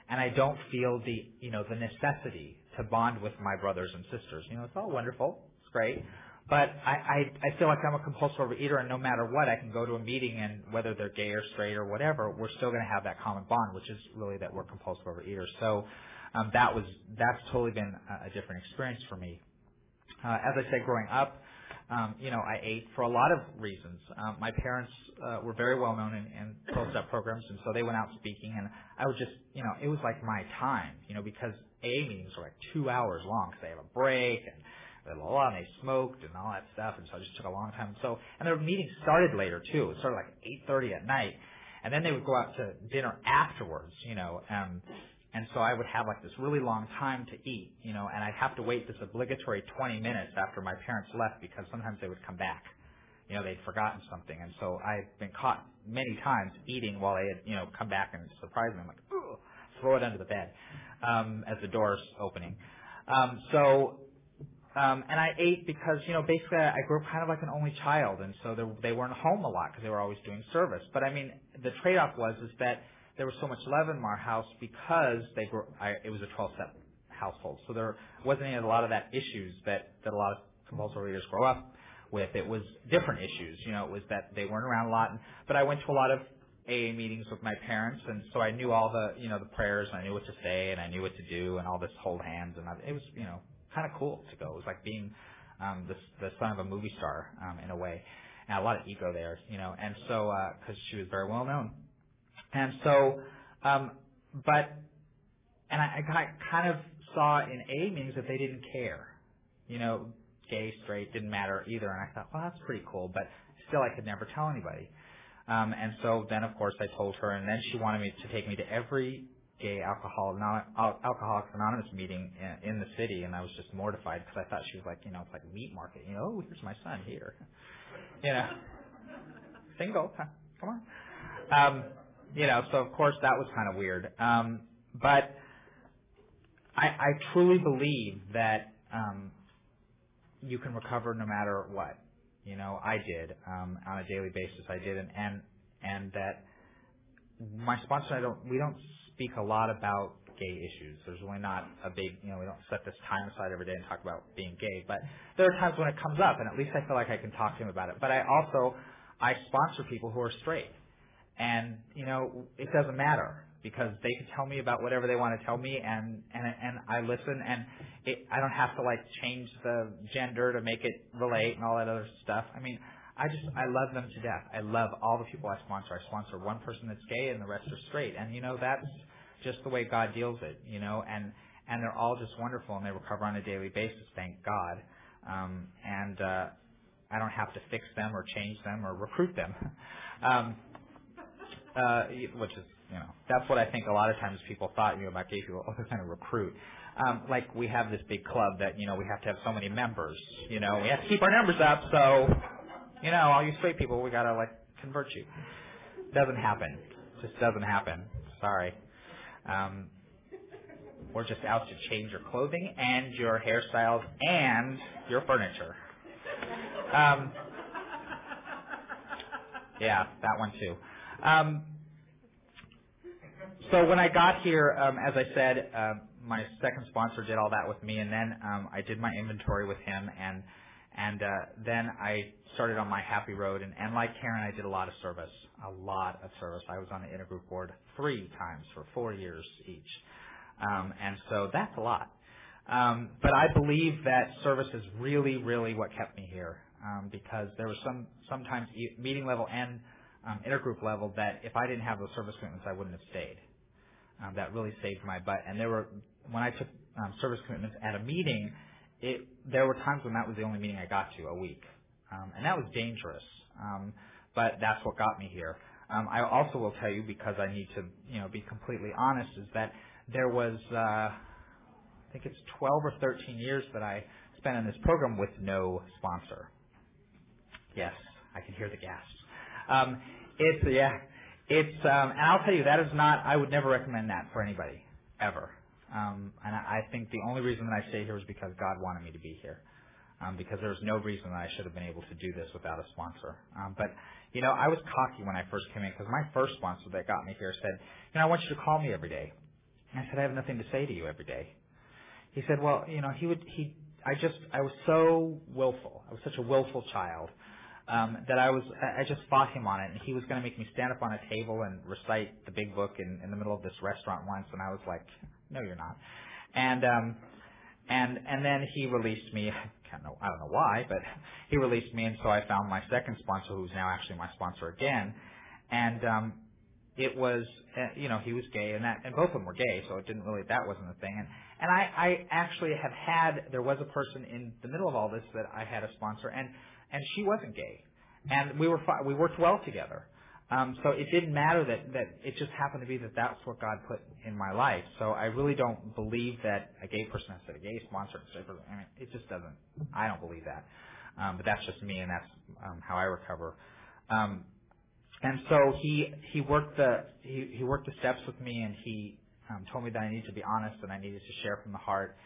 and I don't feel the you know the necessity to bond with my brothers and sisters. You know, it's all wonderful, it's great. But I, I, I feel like I'm a compulsive overeater, and no matter what, I can go to a meeting, and whether they're gay or straight or whatever, we're still going to have that common bond, which is really that we're compulsive overeaters. So um, that was that's totally been a, a different experience for me. Uh, as I said, growing up, um, you know, I ate for a lot of reasons. Um, my parents uh, were very well known in, in 12-step programs, and so they went out speaking, and I was just, you know, it was like my time, you know, because AA meetings are like two hours long because they have a break and blah, blah, blah, and they smoked and all that stuff, and so it just took a long time. So, and their meetings started later too. It started like 8.30 at night, and then they would go out to dinner afterwards, you know, um, and so I would have like this really long time to eat, you know, and I'd have to wait this obligatory 20 minutes after my parents left because sometimes they would come back. You know, they'd forgotten something. And so I've been caught many times eating while they had, you know, come back and surprised me. I'm like, throw it under the bed, um, as the door's opening. Um, so um, and I ate because, you know, basically I grew up kind of like an only child, and so they, they weren't home a lot because they were always doing service. But I mean, the trade-off was is that there was so much love in our house because they grew. I, it was a 12-step household, so there wasn't a lot of that issues that that a lot of compulsive readers grow up with. It was different issues. You know, it was that they weren't around a lot. And, but I went to a lot of AA meetings with my parents, and so I knew all the you know the prayers, and I knew what to say, and I knew what to do, and all this hold hands, and I, it was you know kind of cool to go. It was like being um, the the son of a movie star um, in a way, and a lot of ego there, you know. And so because uh, she was very well known, and so, um, but and I, I kind of saw in A meetings that they didn't care, you know, gay, straight didn't matter either. And I thought, well, that's pretty cool, but still, I could never tell anybody. Um, and so then, of course, I told her, and then she wanted me to take me to every gay alcohol non, alcoholics anonymous meeting in, in the city, and I was just mortified because I thought she was like, you know, it's like meat market. You know, oh, here's my son here. [laughs] You know, single. Huh? Come on. Um, you know, so of course that was kind of weird. Um, but I, I truly believe that um, you can recover no matter what. You know, I did um, on a daily basis. I did, and and and that my sponsor and I don't we don't speak a lot about gay issues. There's really not a big, you know, we don't set this time aside every day and talk about being gay. But there are times when it comes up, and at least I feel like I can talk to him about it. But I also, I sponsor people who are straight. And, you know, it doesn't matter because they can tell me about whatever they want to tell me and, and, and I listen and it, I don't have to like change the gender to make it relate and all that other stuff. I mean, I just I love them to death. I love all the people I sponsor. I sponsor one person that's gay and the rest are straight. And you know that's just the way God deals it. You know, and and they're all just wonderful and they recover on a daily basis. Thank God. Um, and uh, I don't have to fix them or change them or recruit them. [laughs] Um, uh, which is you know that's what I think a lot of times people thought you know about gay people. Oh, they're going to recruit. Um, like we have this big club that you know we have to have so many members. You know we have to keep our numbers up. So you know, all you straight people, we gotta like convert you. Doesn't happen. Just doesn't happen. Sorry. Um, we're just out to change your clothing and your hairstyles and your furniture. Um, yeah, that one too. Um, so when I got here, um, as I said, uh, my second sponsor did all that with me, and then um, I did my inventory with him, and and uh, then I started on my happy road. And, and like Karen, I did a lot of service, a lot of service. I was on the intergroup board three times for four years each. Um, and so that's a lot. Um, but I believe that service is really, really what kept me here. Um, because there was some sometimes meeting level and um, intergroup level that if I didn't have those service commitments, I wouldn't have stayed. Um, that really saved my butt. And there were when I took um, service commitments at a meeting, it, there were times when that was the only meeting I got to a week, um, and that was dangerous. Um, but that's what got me here. Um, I also will tell you because I need to, you know, be completely honest, is that there was, uh, I think it's 12 or 13 years that I spent in this program with no sponsor. Yes, I can hear the gasps. Um, it's yeah, it's um, and I'll tell you that is not. I would never recommend that for anybody ever. Um, and I, I think the only reason that I stay here is because God wanted me to be here. Um, because there's no reason that I should have been able to do this without a sponsor. Um, but you know, I was cocky when I first came in because my first sponsor that got me here said, "You know, I want you to call me every day." And I said, "I have nothing to say to you every day." He said, "Well, you know, he would he I just I was so willful. I was such a willful child um, that I was I just fought him on it, and he was going to make me stand up on a table and recite the big book in, in the middle of this restaurant once, and I was like, no, you're not. And um, and and then he released me. I can't know I don't know why, but he released me, and so I found my second sponsor, who's now actually my sponsor again, and um, it was uh, you know he was gay, and that and both of them were gay, so it didn't really that wasn't a thing, and and I, I actually have had, there was a person in the middle of all this that I had a sponsor, and, and she wasn't gay. And we were, we worked well together. Um, so it didn't matter that, that it just happened to be that that's what God put in my life. So I really don't believe that a gay person has to a gay sponsor. I mean, it just doesn't, I don't believe that. Um, but that's just me and that's um, how I recover. Um, and so he, he worked the, he, he worked the steps with me and he, um, told me that I needed to be honest and I needed to share from the heart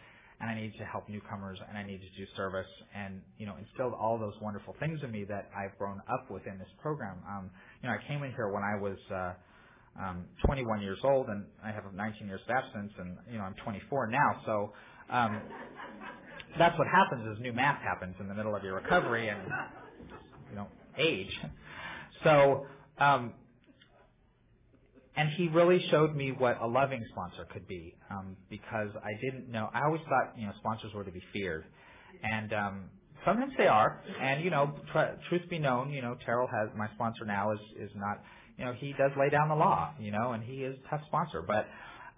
and I needed to help newcomers and I needed to do service and you know instilled all those wonderful things in me that I've grown up with in this program. Um, you know, I came in here when I was uh, um, 21 years old and I have 19 years of abstinence and you know I'm 24 now. So um, that's what happens is new math happens in the middle of your recovery and you know age. So um, and he really showed me what a loving sponsor could be um, because I didn't know. I always thought you know sponsors were to be feared, and um, sometimes they are. And you know, tr- truth be known, you know, Terrell has my sponsor now is is not. You know, he does lay down the law. You know, and he is a tough sponsor, but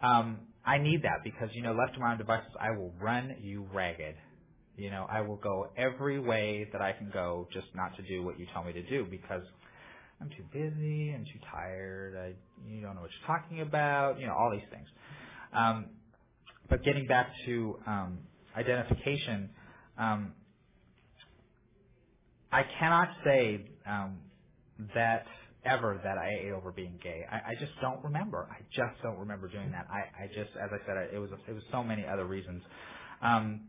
um, I need that because you know, left to my own devices, I will run you ragged. You know, I will go every way that I can go just not to do what you tell me to do because I'm too busy, I'm too tired, I you don't know what you're talking about, you know, all these things. Um, but getting back to um, identification, um, I cannot say um, that ever that I ate over being gay. I, I just don't remember. I just don't remember doing that. I, I just, as I said, it was it was so many other reasons. Um,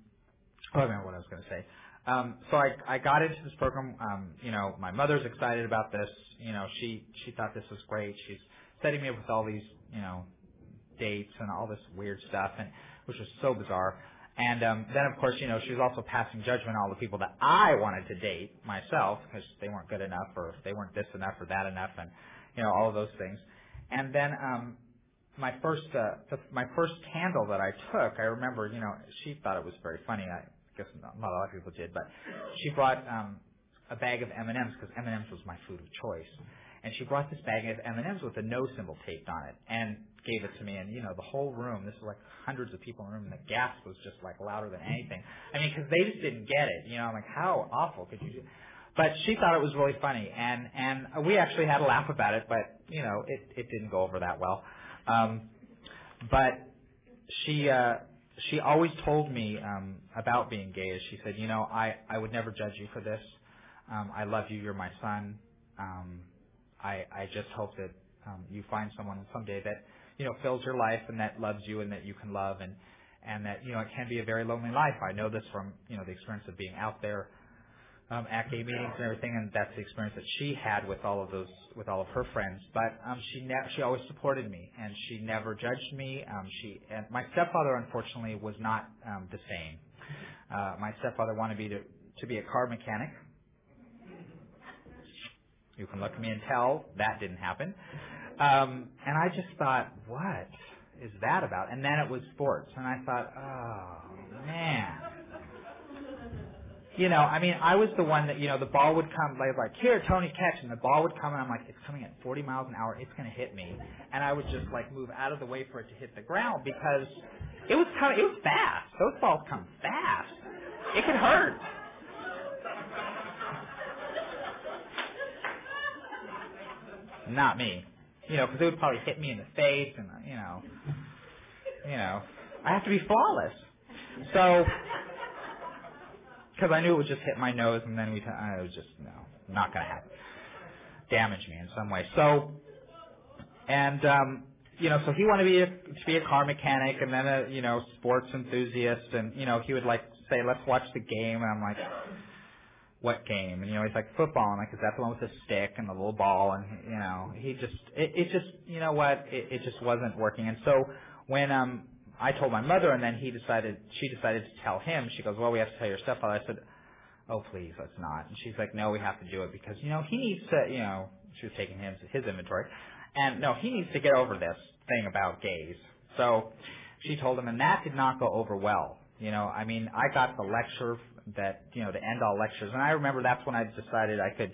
oh, I remember what I was going to say. Um, so I, I got into this program. Um, you know, my mother's excited about this. You know, she she thought this was great. She's setting me up with all these you know dates and all this weird stuff, and which was so bizarre. And um, then, of course, you know, she was also passing judgment on all the people that I wanted to date myself because they weren't good enough, or they weren't this enough, or that enough, and you know, all of those things. And then um, my first uh, the, my first candle that I took, I remember, you know, she thought it was very funny. I guess not, not a lot of people did, but she brought um, a bag of M&Ms because M&Ms was my food of choice. And she brought this bag of M&Ms with a no symbol taped on it and gave it to me. And you know, the whole room, this was like hundreds of people in the room, and the gasp was just like louder than anything. I mean, because they just didn't get it. You know, I'm like, how awful could you? do But she thought it was really funny, and and we actually had a laugh about it. But you know, it it didn't go over that well. Um, but she uh, she always told me um, about being gay. She said, you know, I I would never judge you for this. Um, I love you. You're my son. Um, I I just hope that um, you find someone someday that you know fills your life and that loves you and that you can love and and that you know it can be a very lonely life. I know this from you know the experience of being out there um, at gay meetings and everything, and that's the experience that she had with all of those, with all of her friends. But um, she ne- she always supported me, and she never judged me. Um, she and my stepfather, unfortunately, was not um, the same. Uh, my stepfather wanted me to to be a car mechanic. You can look at me and tell that didn't happen. Um, and I just thought, what is that about? And then it was sports, and I thought, oh man you know, I mean, I was the one that, you know, the ball would come, like, like here, Tony, catch, and the ball would come, and I'm like, it's coming at 40 miles an hour, it's going to hit me, and I would just like move out of the way for it to hit the ground because it was coming, it was fast. Those balls come fast. It could hurt. Not me, you know, because it would probably hit me in the face, and you know, you know, I have to be flawless. So because I knew it would just hit my nose, and then we. I was just no, not to happen. Damage me in some way. So and um, you know, so he wanted to be a, to be a car mechanic and then a you know sports enthusiast, and you know he would like say, let's watch the game, and I'm like, what game? And you know he's like football, and like, is that the one with the stick and the little ball? And you know he just it, it just you know what it, it just wasn't working, and so when um I told my mother, and then he decided she decided to tell him. She goes, well, we have to tell your stepfather. I said, oh please, let's not. And she's like, no, we have to do it because you know he needs to you know she was taking his his inventory. And no, he needs to get over this thing about gays. So she told him, and that did not go over well. You know, I mean, I got the lecture that, you know, the end all lectures, and I remember that's when I decided I could,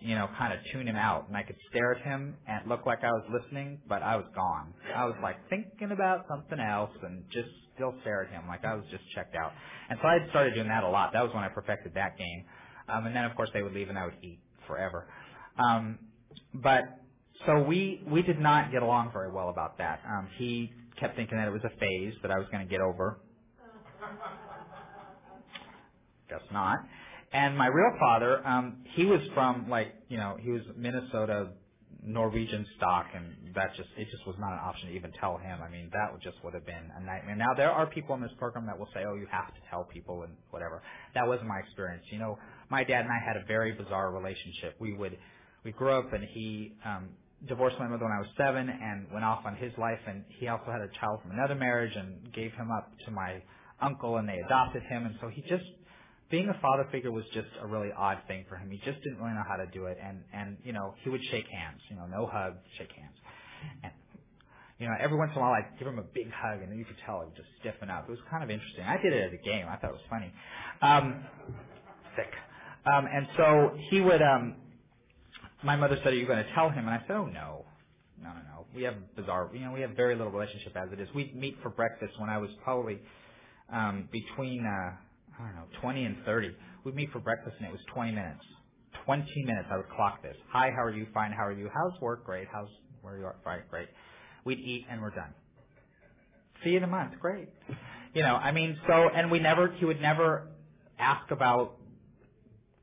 you know, kind of tune him out, and I could stare at him and look like I was listening, but I was gone. I was like thinking about something else and just still stare at him like I was just checked out. And so I started doing that a lot. That was when I perfected that game. Um, and then of course they would leave and I would eat forever. Um, but so we we did not get along very well about that. Um, he kept thinking that it was a phase that I was going to get over. [laughs] Guess not. And my real father, um, he was from like you know he was Minnesota Norwegian stock, and that just it just was not an option to even tell him. I mean that just would have been a nightmare. Now there are people in this program that will say, oh, you have to tell people and whatever. That wasn't my experience. You know, my dad and I had a very bizarre relationship. We would we grew up, and he um, divorced my mother when I was seven and went off on his life and he also had a child from another marriage and gave him up to my uncle and they adopted him and so he just being a father figure was just a really odd thing for him. He just didn't really know how to do it and and you know, he would shake hands, you know, no hug, shake hands. And you know, every once in a while I'd give him a big hug and you could tell he would just stiffen up. It was kind of interesting. I did it as a game. I thought it was funny. Um sick. Um and so he would um my mother said, "Are you going to tell him?" And I said, "Oh no, no, no, no. We have bizarre. You know, we have very little relationship as it is. We'd meet for breakfast when I was probably um, between uh, I don't know, 20 and 30. We'd meet for breakfast and it was 20 minutes. 20 minutes. I would clock this. Hi, how are you? Fine. How are you? How's work? Great. How's where are you? Fine. Great. We'd eat and we're done. See you in a month. Great. You know, I mean, so and we never. He would never ask about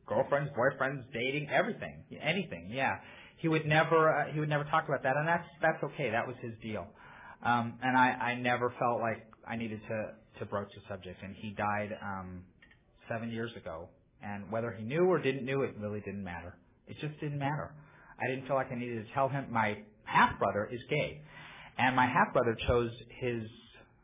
girlfriends, boyfriends, dating, everything, anything. Yeah, he would never uh, he would never talk about that, and that's that's okay. That was his deal. Um, and I I never felt like I needed to to broach the subject. And he died um, seven years ago, and whether he knew or didn't knew, it really didn't matter. It just didn't matter. I didn't feel like I needed to tell him. My half brother is gay, and my half brother chose his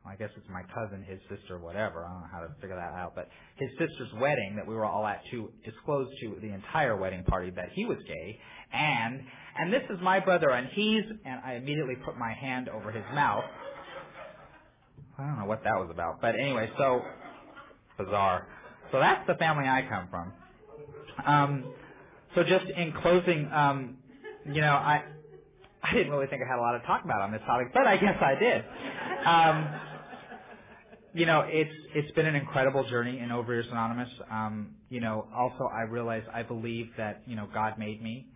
I guess it's my cousin, his sister, whatever. I don't know how to figure that out. But his sister's wedding that we were all at to disclose to the entire wedding party that he was gay. And, and this is my brother and he's, and I immediately put my hand over his mouth. I don't know what that was about. But anyway, so, bizarre. So that's the family I come from. Um, so just in closing, um, you know, I, I didn't really think I had a lot to talk about on this topic, but I guess I did. Um, you know, it's it's been an incredible journey in Overeaters Anonymous. Um, you know, also I realize I believe that you know God made me,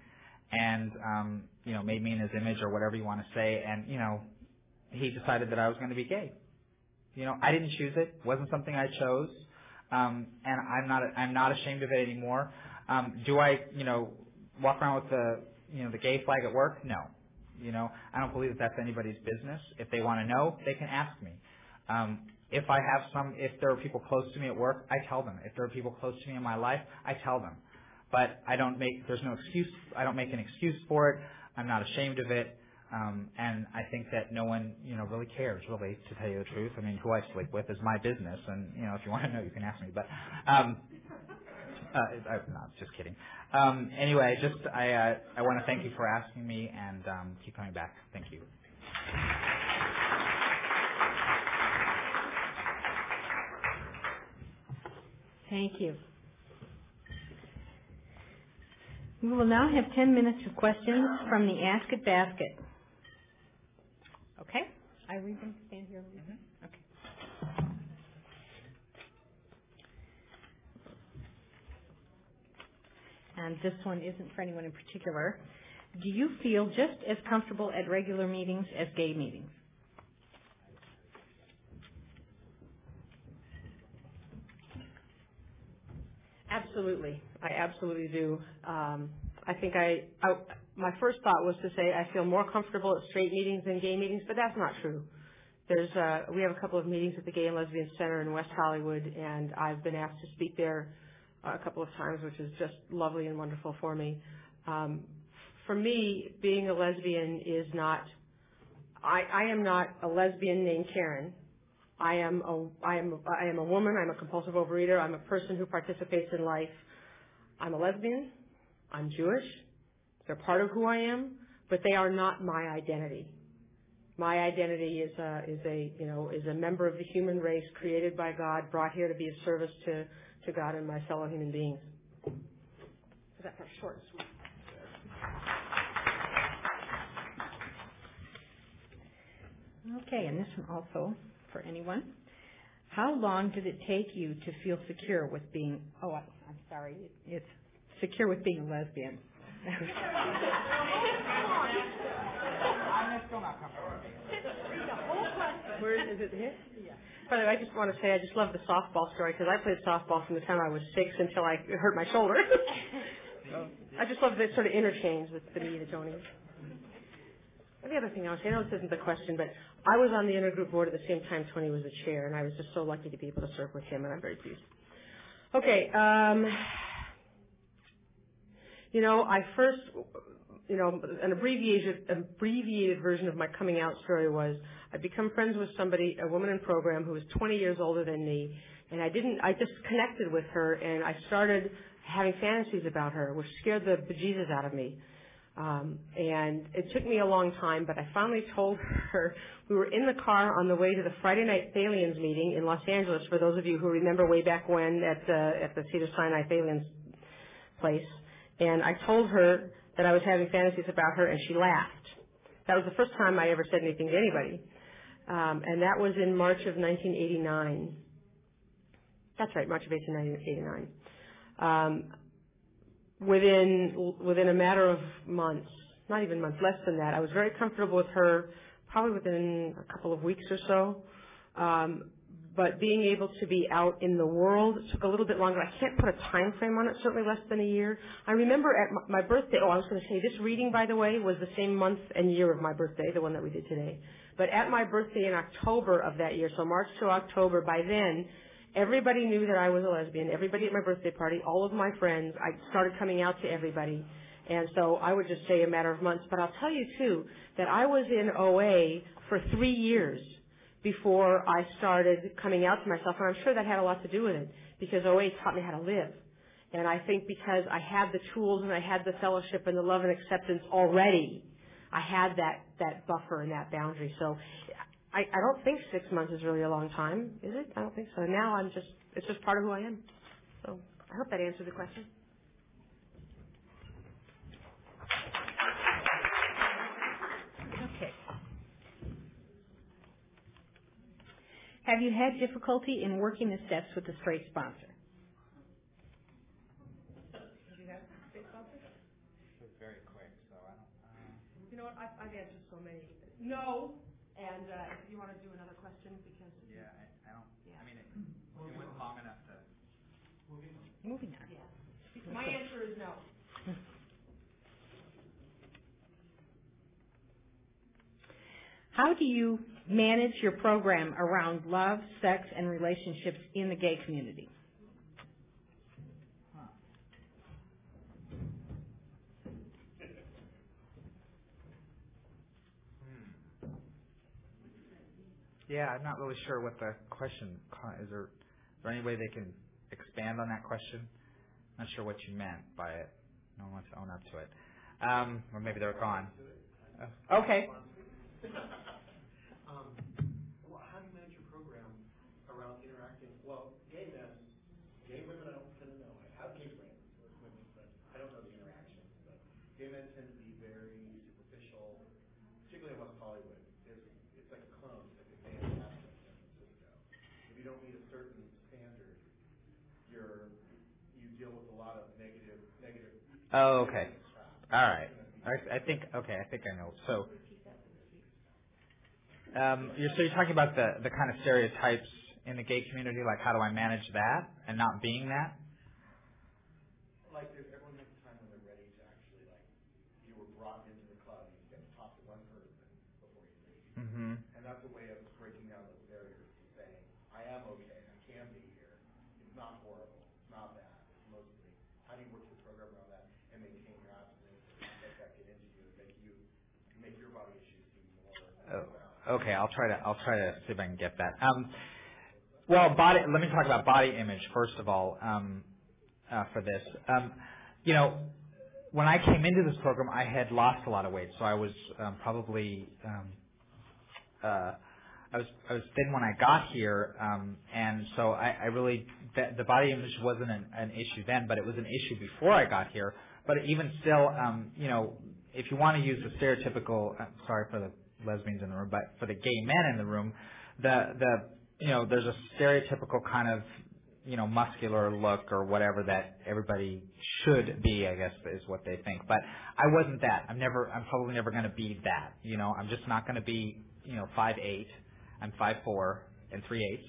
and um, you know made me in His image or whatever you want to say, and you know He decided that I was going to be gay. You know, I didn't choose it; it wasn't something I chose, um, and I'm not I'm not ashamed of it anymore. Um, do I you know walk around with the you know the gay flag at work? No. You know, I don't believe that that's anybody's business. If they want to know, they can ask me. Um, if I have some, if there are people close to me at work, I tell them. If there are people close to me in my life, I tell them. But I don't make, there's no excuse, I don't make an excuse for it. I'm not ashamed of it. Um, and I think that no one, you know, really cares, really, to tell you the truth. I mean, who I sleep with is my business, and you know, if you want to know, you can ask me. But, um, uh, I, no, just kidding. Um, anyway, just I, uh, I want to thank you for asking me, and um, keep coming back. Thank you. Thank you. We will now have 10 minutes of questions from the Ask It basket. Okay? I read them, stand here. Mm-hmm. Okay. And this one isn't for anyone in particular. Do you feel just as comfortable at regular meetings as gay meetings? Absolutely. I absolutely do. Um, I think I, I my first thought was to say I feel more comfortable at straight meetings than gay meetings, but that's not true. There's uh, we have a couple of meetings at the Gay and Lesbian Center in West Hollywood, and I've been asked to speak there uh, a couple of times, which is just lovely and wonderful for me. Um, for me, being a lesbian is not. I, I am not a lesbian named Karen. I am a I am I am a woman. I'm a compulsive overeater. I'm a person who participates in life. I'm a lesbian. I'm Jewish. They're part of who I am, but they are not my identity. My identity is a, is a, you know, is a member of the human race created by God, brought here to be of service to, to God and my fellow human beings. That's short and sweet. Okay, and this one also for anyone. How long did it take you to feel secure with being, oh, I'm sorry, it's secure with being a lesbian? Where is it here? By the way, I just want to say I just love the softball story because I played softball from the time I was six until I hurt my shoulder. [laughs] I just love this sort of interchange with the Tony. And the other thing I was saying, I know this isn't the question, but I was on the intergroup board at the same time Tony was the chair, and I was just so lucky to be able to serve with him, and I'm very pleased. Okay, um, you know, I first, you know, an abbreviated abbreviated version of my coming out story was I'd become friends with somebody, a woman in program who was 20 years older than me, and I didn't, I just connected with her, and I started having fantasies about her, which scared the bejesus out of me. Um, and it took me a long time, but I finally told her we were in the car on the way to the Friday night Thalians meeting in Los Angeles. For those of you who remember way back when at uh, at the Cedars-Sinai Thalians place, and I told her that I was having fantasies about her, and she laughed. That was the first time I ever said anything to anybody, um, and that was in March of 1989. That's right, March of 1989. Um, within within a matter of months, not even months, less than that. I was very comfortable with her, probably within a couple of weeks or so. Um, but being able to be out in the world took a little bit longer. I can't put a time frame on it, certainly less than a year. I remember at my, birthday, oh, I was going to say, this reading, by the way, was the same month and year of my birthday, the one that we did today. But at my birthday in October of that year, so March to October, by then, Everybody knew that I was a lesbian. Everybody at my birthday party, all of my friends, I started coming out to everybody. And so I would just say a matter of months. But I'll tell you too, that I was in OA for three years before I started coming out to myself. And I'm sure that had a lot to do with it because OA taught me how to live. And I think because I had the tools and I had the fellowship and the love and acceptance already, I had that, that buffer and that boundary. So I, I don't think six months is really a long time, is it? I don't think so. Now I'm just, it's just part of who I am. So I hope that answered the question. Okay. Have you had difficulty in working the steps with the straight sponsor? very quick, so I don't. Uh... You know what? I've, I've answered so many. No. And uh, if you want to do another question, because yeah, I, I don't. Yeah. I mean, it, it went long enough to. Moving on. Moving on. Yeah. My answer is no. [laughs] How do you manage your program around love, sex, and relationships in the gay community? Yeah, I'm not really sure what the question is. There, is there any way they can expand on that question? I'm Not sure what you meant by it. No one wants to own up to it. Um, or maybe they're gone. Okay. [laughs] um, well, how do you manage your program around interacting? Well, gay men, gay women, I don't tend to know. I have gay friends with women, but I don't know the interactions. But gay men tend to be very superficial, particularly in West Hollywood. It's, it's like a clone. you don't meet a certain standard, you're you deal with a lot of negative negative. Oh, okay. All right. I, I think okay. I think I know. So, um, you're, so you're talking about the the kind of stereotypes in the gay community, like how do I manage that and not being that? Like has a time when they're ready to actually like you were brought not horrible, not bad, mostly. How do you work the program around that and maintain your abstinence and not let that get into you and make you make your body issues seem more? Oh, okay, I'll try to I'll try to see if I can get that. Um, well, body. Let me talk about body image first of all. Um, uh, for this, um, you know, when I came into this program, I had lost a lot of weight, so I was um, probably um, uh, I was I was thin when I got here, um, and so I, I really the, the body image wasn't an, an issue then, but it was an issue before I got here. But even still, um, you know, if you want to use the stereotypical, sorry for the lesbians in the room, but for the gay men in the room, the the you know there's a stereotypical kind of you know, muscular look or whatever that everybody should be, I guess is what they think. But I wasn't that. I'm never, I'm probably never going to be that. You know, I'm just not going to be, you know, five eight. I'm five four and three eighths.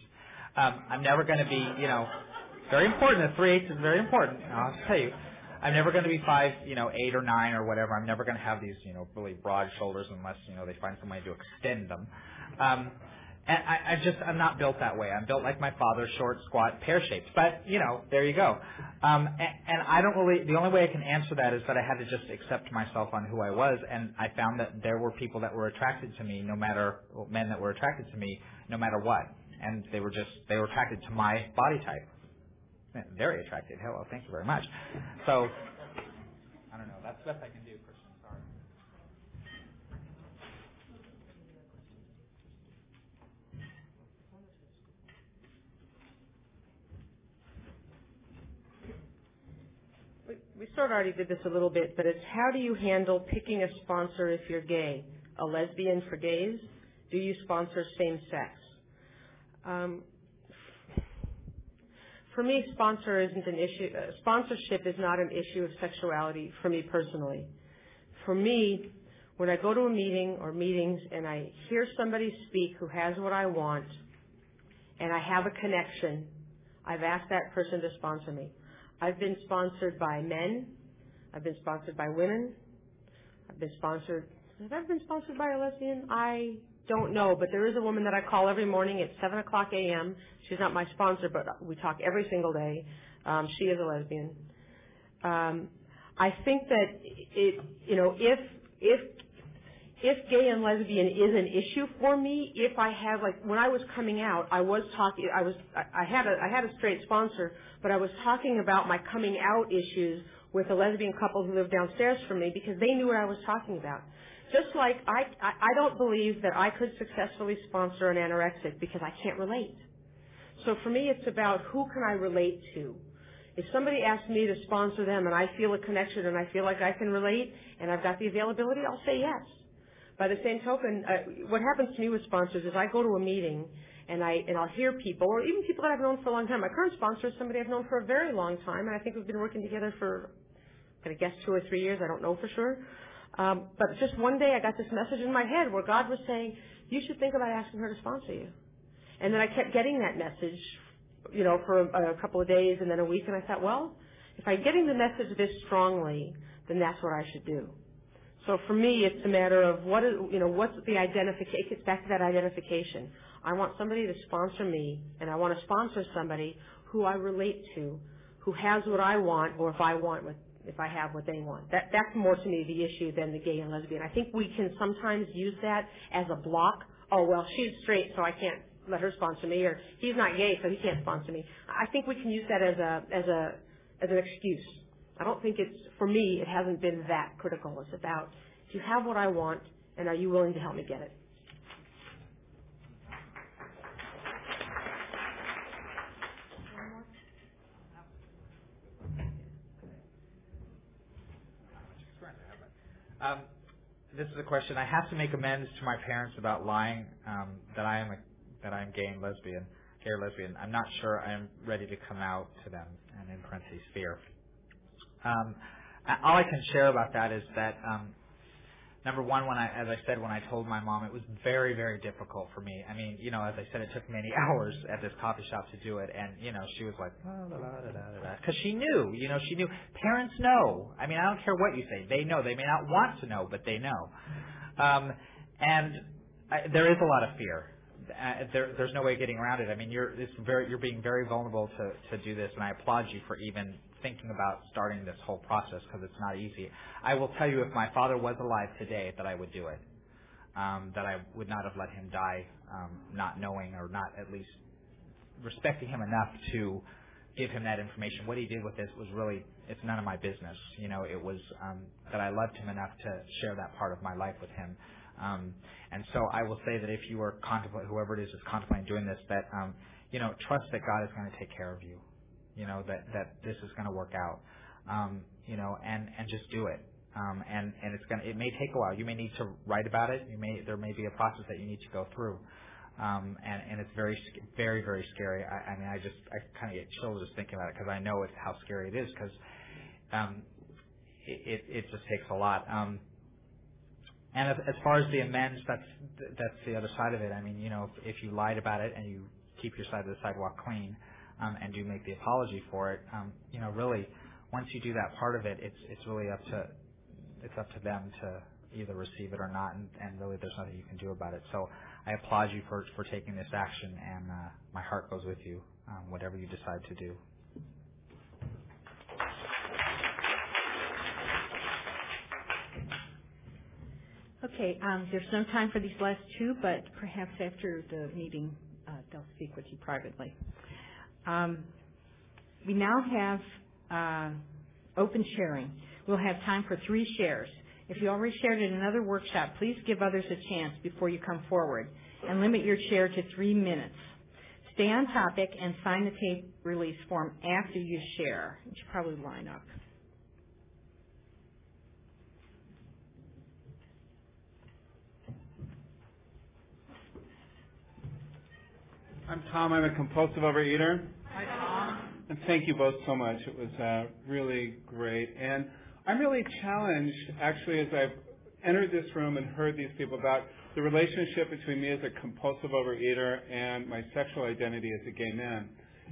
Um, I'm never going to be, you know, very important. The three eighths is very important. I'll tell you. I'm never going to be five, you know, eight or nine or whatever. I'm never going to have these, you know, really broad shoulders unless, you know, they find some way to extend them. Um, and I, I just I'm not built that way. I'm built like my father, short, squat, pear shaped. But you know, there you go. Um, and, and I don't really. The only way I can answer that is that I had to just accept myself on who I was, and I found that there were people that were attracted to me, no matter men that were attracted to me, no matter what, and they were just they were attracted to my body type. Very attractive. Hello, thank you very much. So I don't know. That's the best I can do. Christian. Sorry. we sort of already did this a little bit, but it's how do you handle picking a sponsor if you're gay? A lesbian for gays? Do you sponsor same sex? Um, for me, sponsor isn't an issue. Uh, sponsorship is not an issue of sexuality for me personally. For me, when I go to a meeting or meetings and I hear somebody speak who has what I want, and I have a connection, I've asked that person to sponsor me. I've been sponsored by men. I've been sponsored by women. I've been sponsored. Have I been sponsored by a lesbian? I don't know, but there is a woman that I call every morning at 7 o'clock a.m. She's not my sponsor, but we talk every single day. Um, she is a lesbian. Um, I think that it, you know, if if if gay and lesbian is an issue for me, if I have like when I was coming out, I was talking. I was I had a I had a straight sponsor, but I was talking about my coming out issues with a lesbian couple who lived downstairs from me because they knew what I was talking about. Just like I, I, don't believe that I could successfully sponsor an anorexic because I can't relate. So for me, it's about who can I relate to. If somebody asks me to sponsor them and I feel a connection and I feel like I can relate and I've got the availability, I'll say yes. By the same token, uh, what happens to me with sponsors is I go to a meeting and I and I'll hear people, or even people that I've known for a long time. My current sponsor is somebody I've known for a very long time, and I think we've been working together for, I'm gonna guess two or three years. I don't know for sure. Um, but just one day, I got this message in my head where God was saying, "You should think about asking her to sponsor you." And then I kept getting that message, you know, for a, a couple of days and then a week, and I thought, well, if I'm getting the message this strongly, then that's what I should do. So for me, it's a matter of what is, you know, what's the identification. It gets back to that identification. I want somebody to sponsor me, and I want to sponsor somebody who I relate to, who has what I want, or if I want what, if I have what they want. That, that's more to me the issue than the gay and lesbian. I think we can sometimes use that as a block. Oh, well, she's straight, so I can't let her sponsor me, or he's not gay, so he can't sponsor me. I think we can use that as a, as a, as an excuse. I don't think it's, for me, it hasn't been that critical. It's about, do you have what I want, and are you willing to help me get it? Um, this is a question. I have to make amends to my parents about lying um, that I am a, that I am gay and lesbian, gay or lesbian. I'm not sure I am ready to come out to them, and in parentheses, fear. Um, all I can share about that is that um, number one, when I, as I said, when I told my mom, it was very, very difficult for me. I mean, you know, as I said, it took many [laughs] hours at this coffee shop to do it, and you know, she was like, because she knew, you know, she knew. Parents know. I mean, I don't care what you say, they know. They may not want to know, but they know. Um, and I, there is a lot of fear. uh, there, there's no way getting around it. I mean, you're it's very you're being very vulnerable to to do this, and I applaud you for even thinking about starting this whole process because it's not easy. I will tell you, if my father was alive today, that I would do it. Um, that I would not have let him die, um, not knowing or not at least respecting him enough to give him that information. What he did with this was really it's none of my business. You know, it was um, that I loved him enough to share that part of my life with him. Um, and so I will say that if you are contemplating, whoever it is is contemplating doing this, that um, you know, trust that God is going to take care of you. You know that that this is going to work out. Um, you know, and and just do it. Um, and and it's going to it may take a while. You may need to write about it. You may there may be a process that you need to go through. Um, and and it's very very very scary. I, I mean, I just I kind of get chills just thinking about it because I know it's how scary it is because um, it, it it just takes a lot. Um, and as, as far as the amends, that's that's the other side of it. I mean, you know, if, if you lied about it and you keep your side of the sidewalk clean, um, and do make the apology for it, um, you know, really, once you do that part of it, it's it's really up to it's up to them to either receive it or not, and, and really, there's nothing you can do about it. So, I applaud you for for taking this action, and uh, my heart goes with you, um, whatever you decide to do. Okay, um, there's no time for these last two, but perhaps after the meeting, uh, they'll speak with you privately. Um, we now have uh, open sharing. We'll have time for three shares. If you already shared at another workshop, please give others a chance before you come forward and limit your share to three minutes. Stay on topic and sign the tape release form after you share. You should probably line up. I'm Tom. I'm a compulsive overeater. And thank you both so much. It was uh, really great. And I'm really challenged, actually, as I've entered this room and heard these people about the relationship between me as a compulsive overeater and my sexual identity as a gay man.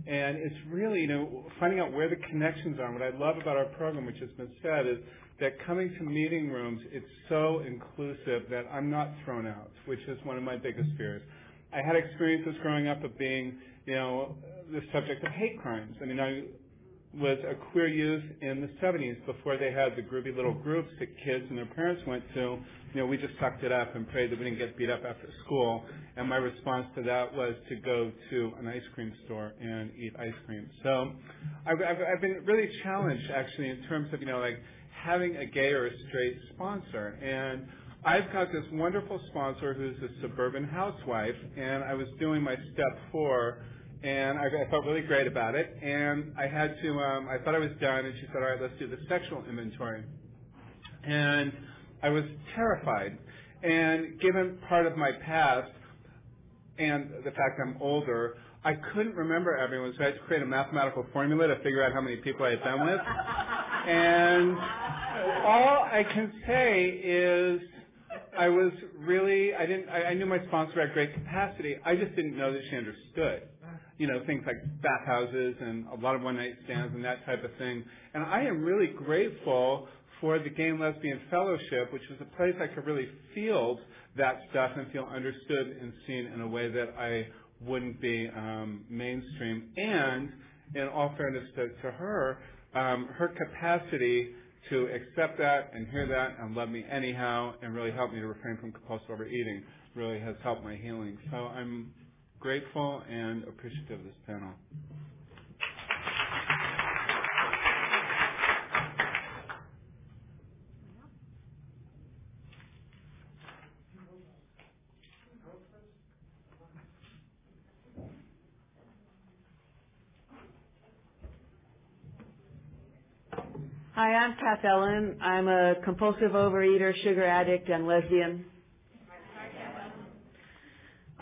And it's really, you know, finding out where the connections are. And what I love about our program, which has been said, is that coming to meeting rooms, it's so inclusive that I'm not thrown out, which is one of my biggest fears. I had experiences growing up of being, you know, the subject of hate crimes. I mean, I was a queer youth in the 70s before they had the groovy little groups that kids and their parents went to. You know, we just sucked it up and prayed that we didn't get beat up after school. And my response to that was to go to an ice cream store and eat ice cream. So I've, I've, I've been really challenged actually in terms of, you know, like having a gay or a straight sponsor. And I've got this wonderful sponsor who's a suburban housewife, and I was doing my step four, and I, I felt really great about it. And I had to, um, I thought I was done, and she said, "All right, let's do the sexual inventory." And I was terrified. And given part of my past and the fact I'm older, I couldn't remember everyone, so I had to create a mathematical formula to figure out how many people I had been with. and all I can say is I was really I didn't I, I knew my sponsor had great capacity. I just didn't know that she understood. You know, things like bathhouses and a lot of one night stands and that type of thing. And I am really grateful for the Gay and Lesbian Fellowship, which was a place I could really field that stuff and feel understood and seen in a way that I wouldn't be um, mainstream. And in all fairness to, to her, um, her capacity to accept that and hear that and love me anyhow and really help me to refrain from compulsive overeating really has helped my healing. So I'm grateful and appreciative of this panel. Hi, I'm Kath Ellen. I'm a compulsive overeater, sugar addict, and lesbian.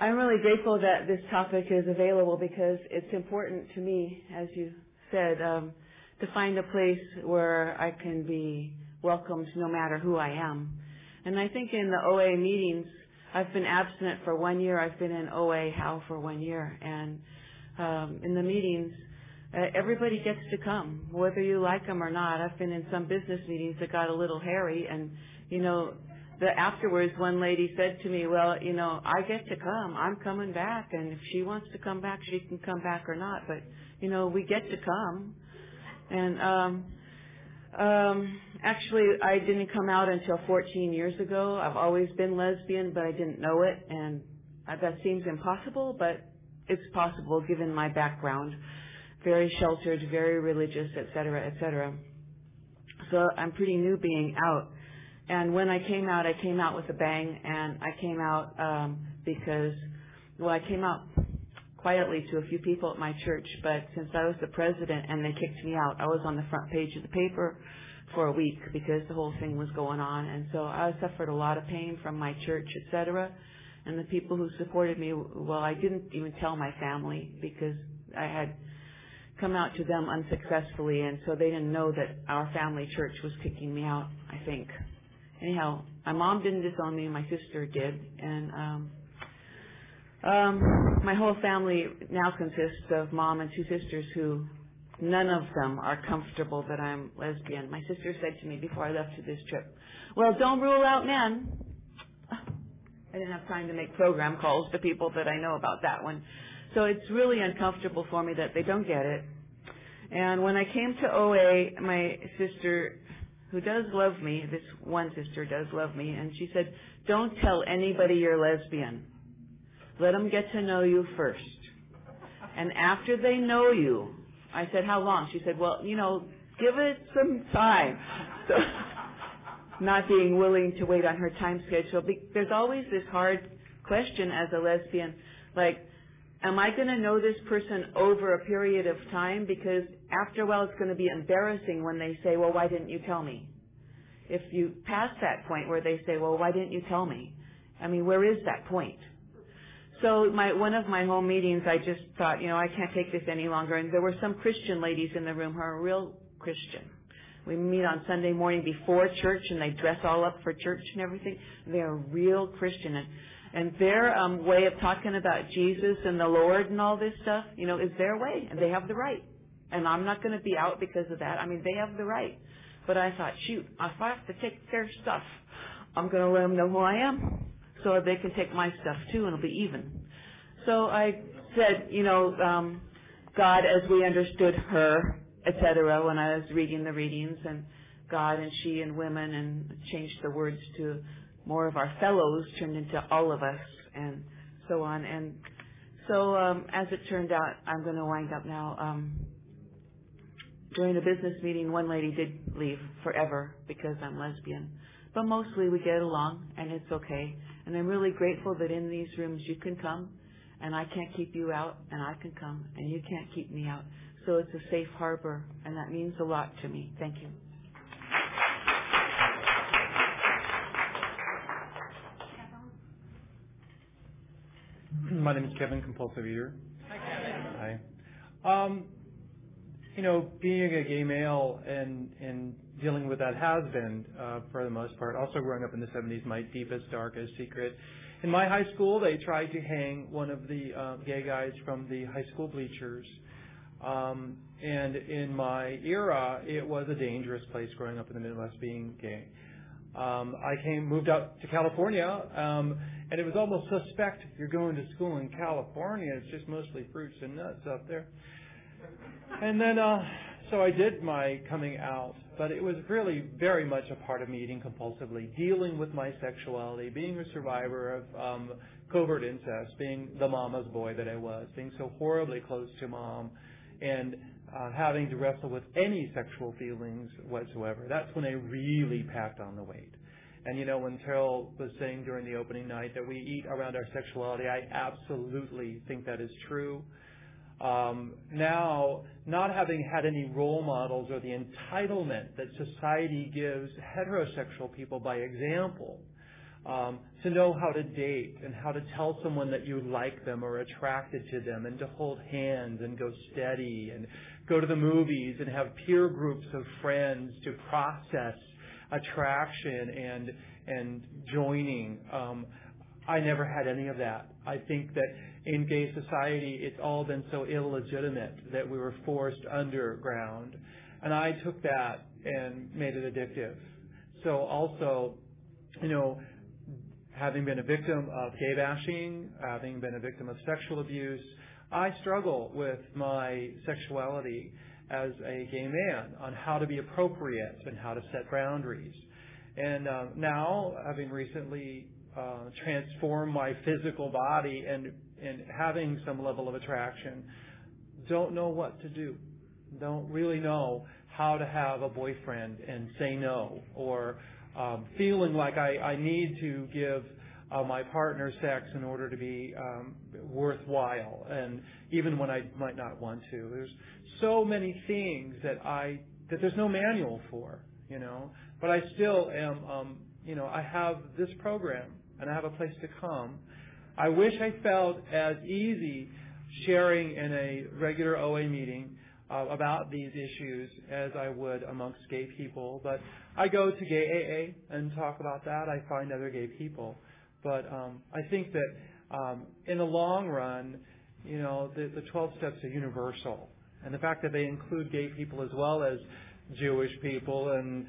I'm really grateful that this topic is available because it's important to me, as you said, um, to find a place where I can be welcomed no matter who I am. And I think in the OA meetings, I've been abstinent for one year. I've been in OA HOW for one year. And um, in the meetings, uh, everybody gets to come, whether you like them or not. I've been in some business meetings that got a little hairy, and you know, the afterwards, one lady said to me, "Well, you know, I get to come. I'm coming back, and if she wants to come back, she can come back or not. But you know, we get to come." And um, um, actually, I didn't come out until 14 years ago. I've always been lesbian, but I didn't know it, and that seems impossible, but it's possible given my background. Very sheltered, very religious, et cetera, et cetera. So I'm pretty new being out. And when I came out, I came out with a bang, and I came out um, because, well, I came out quietly to a few people at my church, but since I was the president and they kicked me out, I was on the front page of the paper for a week because the whole thing was going on, and so I suffered a lot of pain from my church, etc. And the people who supported me, well, I didn't even tell my family because I had come out to them unsuccessfully, and so they didn't know that our family church was kicking me out. I think. Anyhow, my mom didn't disown me, my sister did, and um, um, my whole family now consists of mom and two sisters who none of them are comfortable that I'm lesbian. My sister said to me before I left to this trip, well, don't rule out men. I didn't have time to make program calls to people that I know about that one. So it's really uncomfortable for me that they don't get it. And when I came to OA, my sister, who does love me, this one sister does love me, and she said, don't tell anybody you're lesbian. Let them get to know you first. And after they know you, I said, how long? She said, well, you know, give it some time. So, [laughs] not being willing to wait on her time schedule. There's always this hard question as a lesbian, like, am I going to know this person over a period of time? Because after a while, it's going to be embarrassing when they say, well, why didn't you tell me? If you pass that point where they say, well, why didn't you tell me? I mean, where is that point? So my one of my home meetings, I just thought, you know, I can't take this any longer. And there were some Christian ladies in the room who are real Christian. We meet on Sunday morning before church, and they dress all up for church and everything. They are real Christian, and and their um, way of talking about Jesus and the Lord and all this stuff, you know, is their way, and they have the right. And I'm not going to be out because of that. I mean, they have the right. But I thought, shoot, if I have to take their stuff, I'm going to let them know who I am so they can take my stuff too and it'll be even. So I said, you know, um, God as we understood her, etc. when I was reading the readings and God and she and women and changed the words to more of our fellows turned into all of us and so on. And so um, as it turned out, I'm going to wind up now. Um, during a business meeting, one lady did leave forever because I'm lesbian. But mostly we get along and it's okay. And I'm really grateful that in these rooms you can come and I can't keep you out and I can come and you can't keep me out. So it's a safe harbor and that means a lot to me. Thank you. My name is Kevin, compulsive eater. Hi, Kevin. Hi. Um, you know, being a gay male and and dealing with that has been, uh, for the most part, also growing up in the 70s, my deepest, darkest secret. In my high school, they tried to hang one of the uh, gay guys from the high school bleachers. Um, and in my era, it was a dangerous place growing up in the Midwest being gay. Um, I came, moved out to California, um, and it was almost suspect you're going to school in California. It's just mostly fruits and nuts up there. And then, uh, so I did my coming out, but it was really very much a part of me eating compulsively, dealing with my sexuality, being a survivor of um, covert incest, being the mama's boy that I was, being so horribly close to mom, and uh, having to wrestle with any sexual feelings whatsoever. That's when I really packed on the weight. And you know, when Terrell was saying during the opening night that we eat around our sexuality, I absolutely think that is true. Um, now, not having had any role models or the entitlement that society gives heterosexual people by example, um, to know how to date and how to tell someone that you like them or attracted to them and to hold hands and go steady and go to the movies and have peer groups of friends to process attraction and and joining. Um, I never had any of that. I think that in gay society, it's all been so illegitimate that we were forced underground. And I took that and made it addictive. So also, you know, having been a victim of gay bashing, having been a victim of sexual abuse, I struggle with my sexuality as a gay man on how to be appropriate and how to set boundaries. And uh, now, having recently uh, transformed my physical body and and having some level of attraction, don't know what to do. Don't really know how to have a boyfriend and say no, or um, feeling like I, I need to give uh, my partner sex in order to be um, worthwhile, and even when I might not want to. There's so many things that I that there's no manual for, you know. But I still am, um, you know, I have this program and I have a place to come. I wish I felt as easy sharing in a regular OA meeting uh, about these issues as I would amongst gay people. But I go to gay AA and talk about that. I find other gay people. But um, I think that um, in the long run, you know, the, the 12 steps are universal. And the fact that they include gay people as well as Jewish people and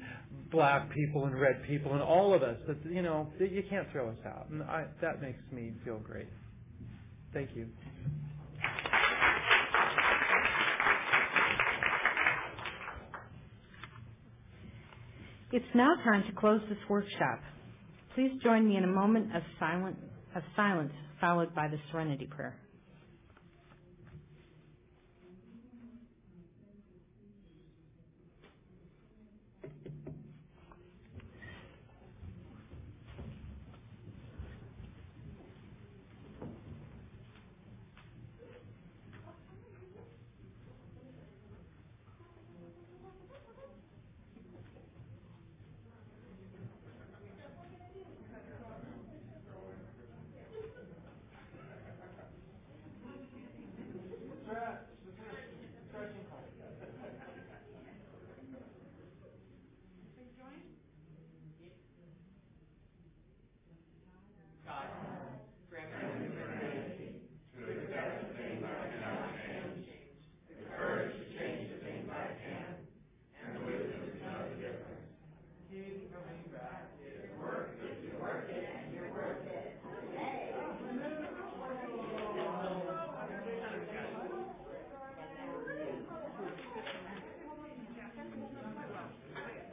black people and red people and all of us, that, you know, you can't throw us out. And I, that makes me feel great. Thank you. It's now time to close this workshop. Please join me in a moment of silent, of silence followed by the serenity prayer.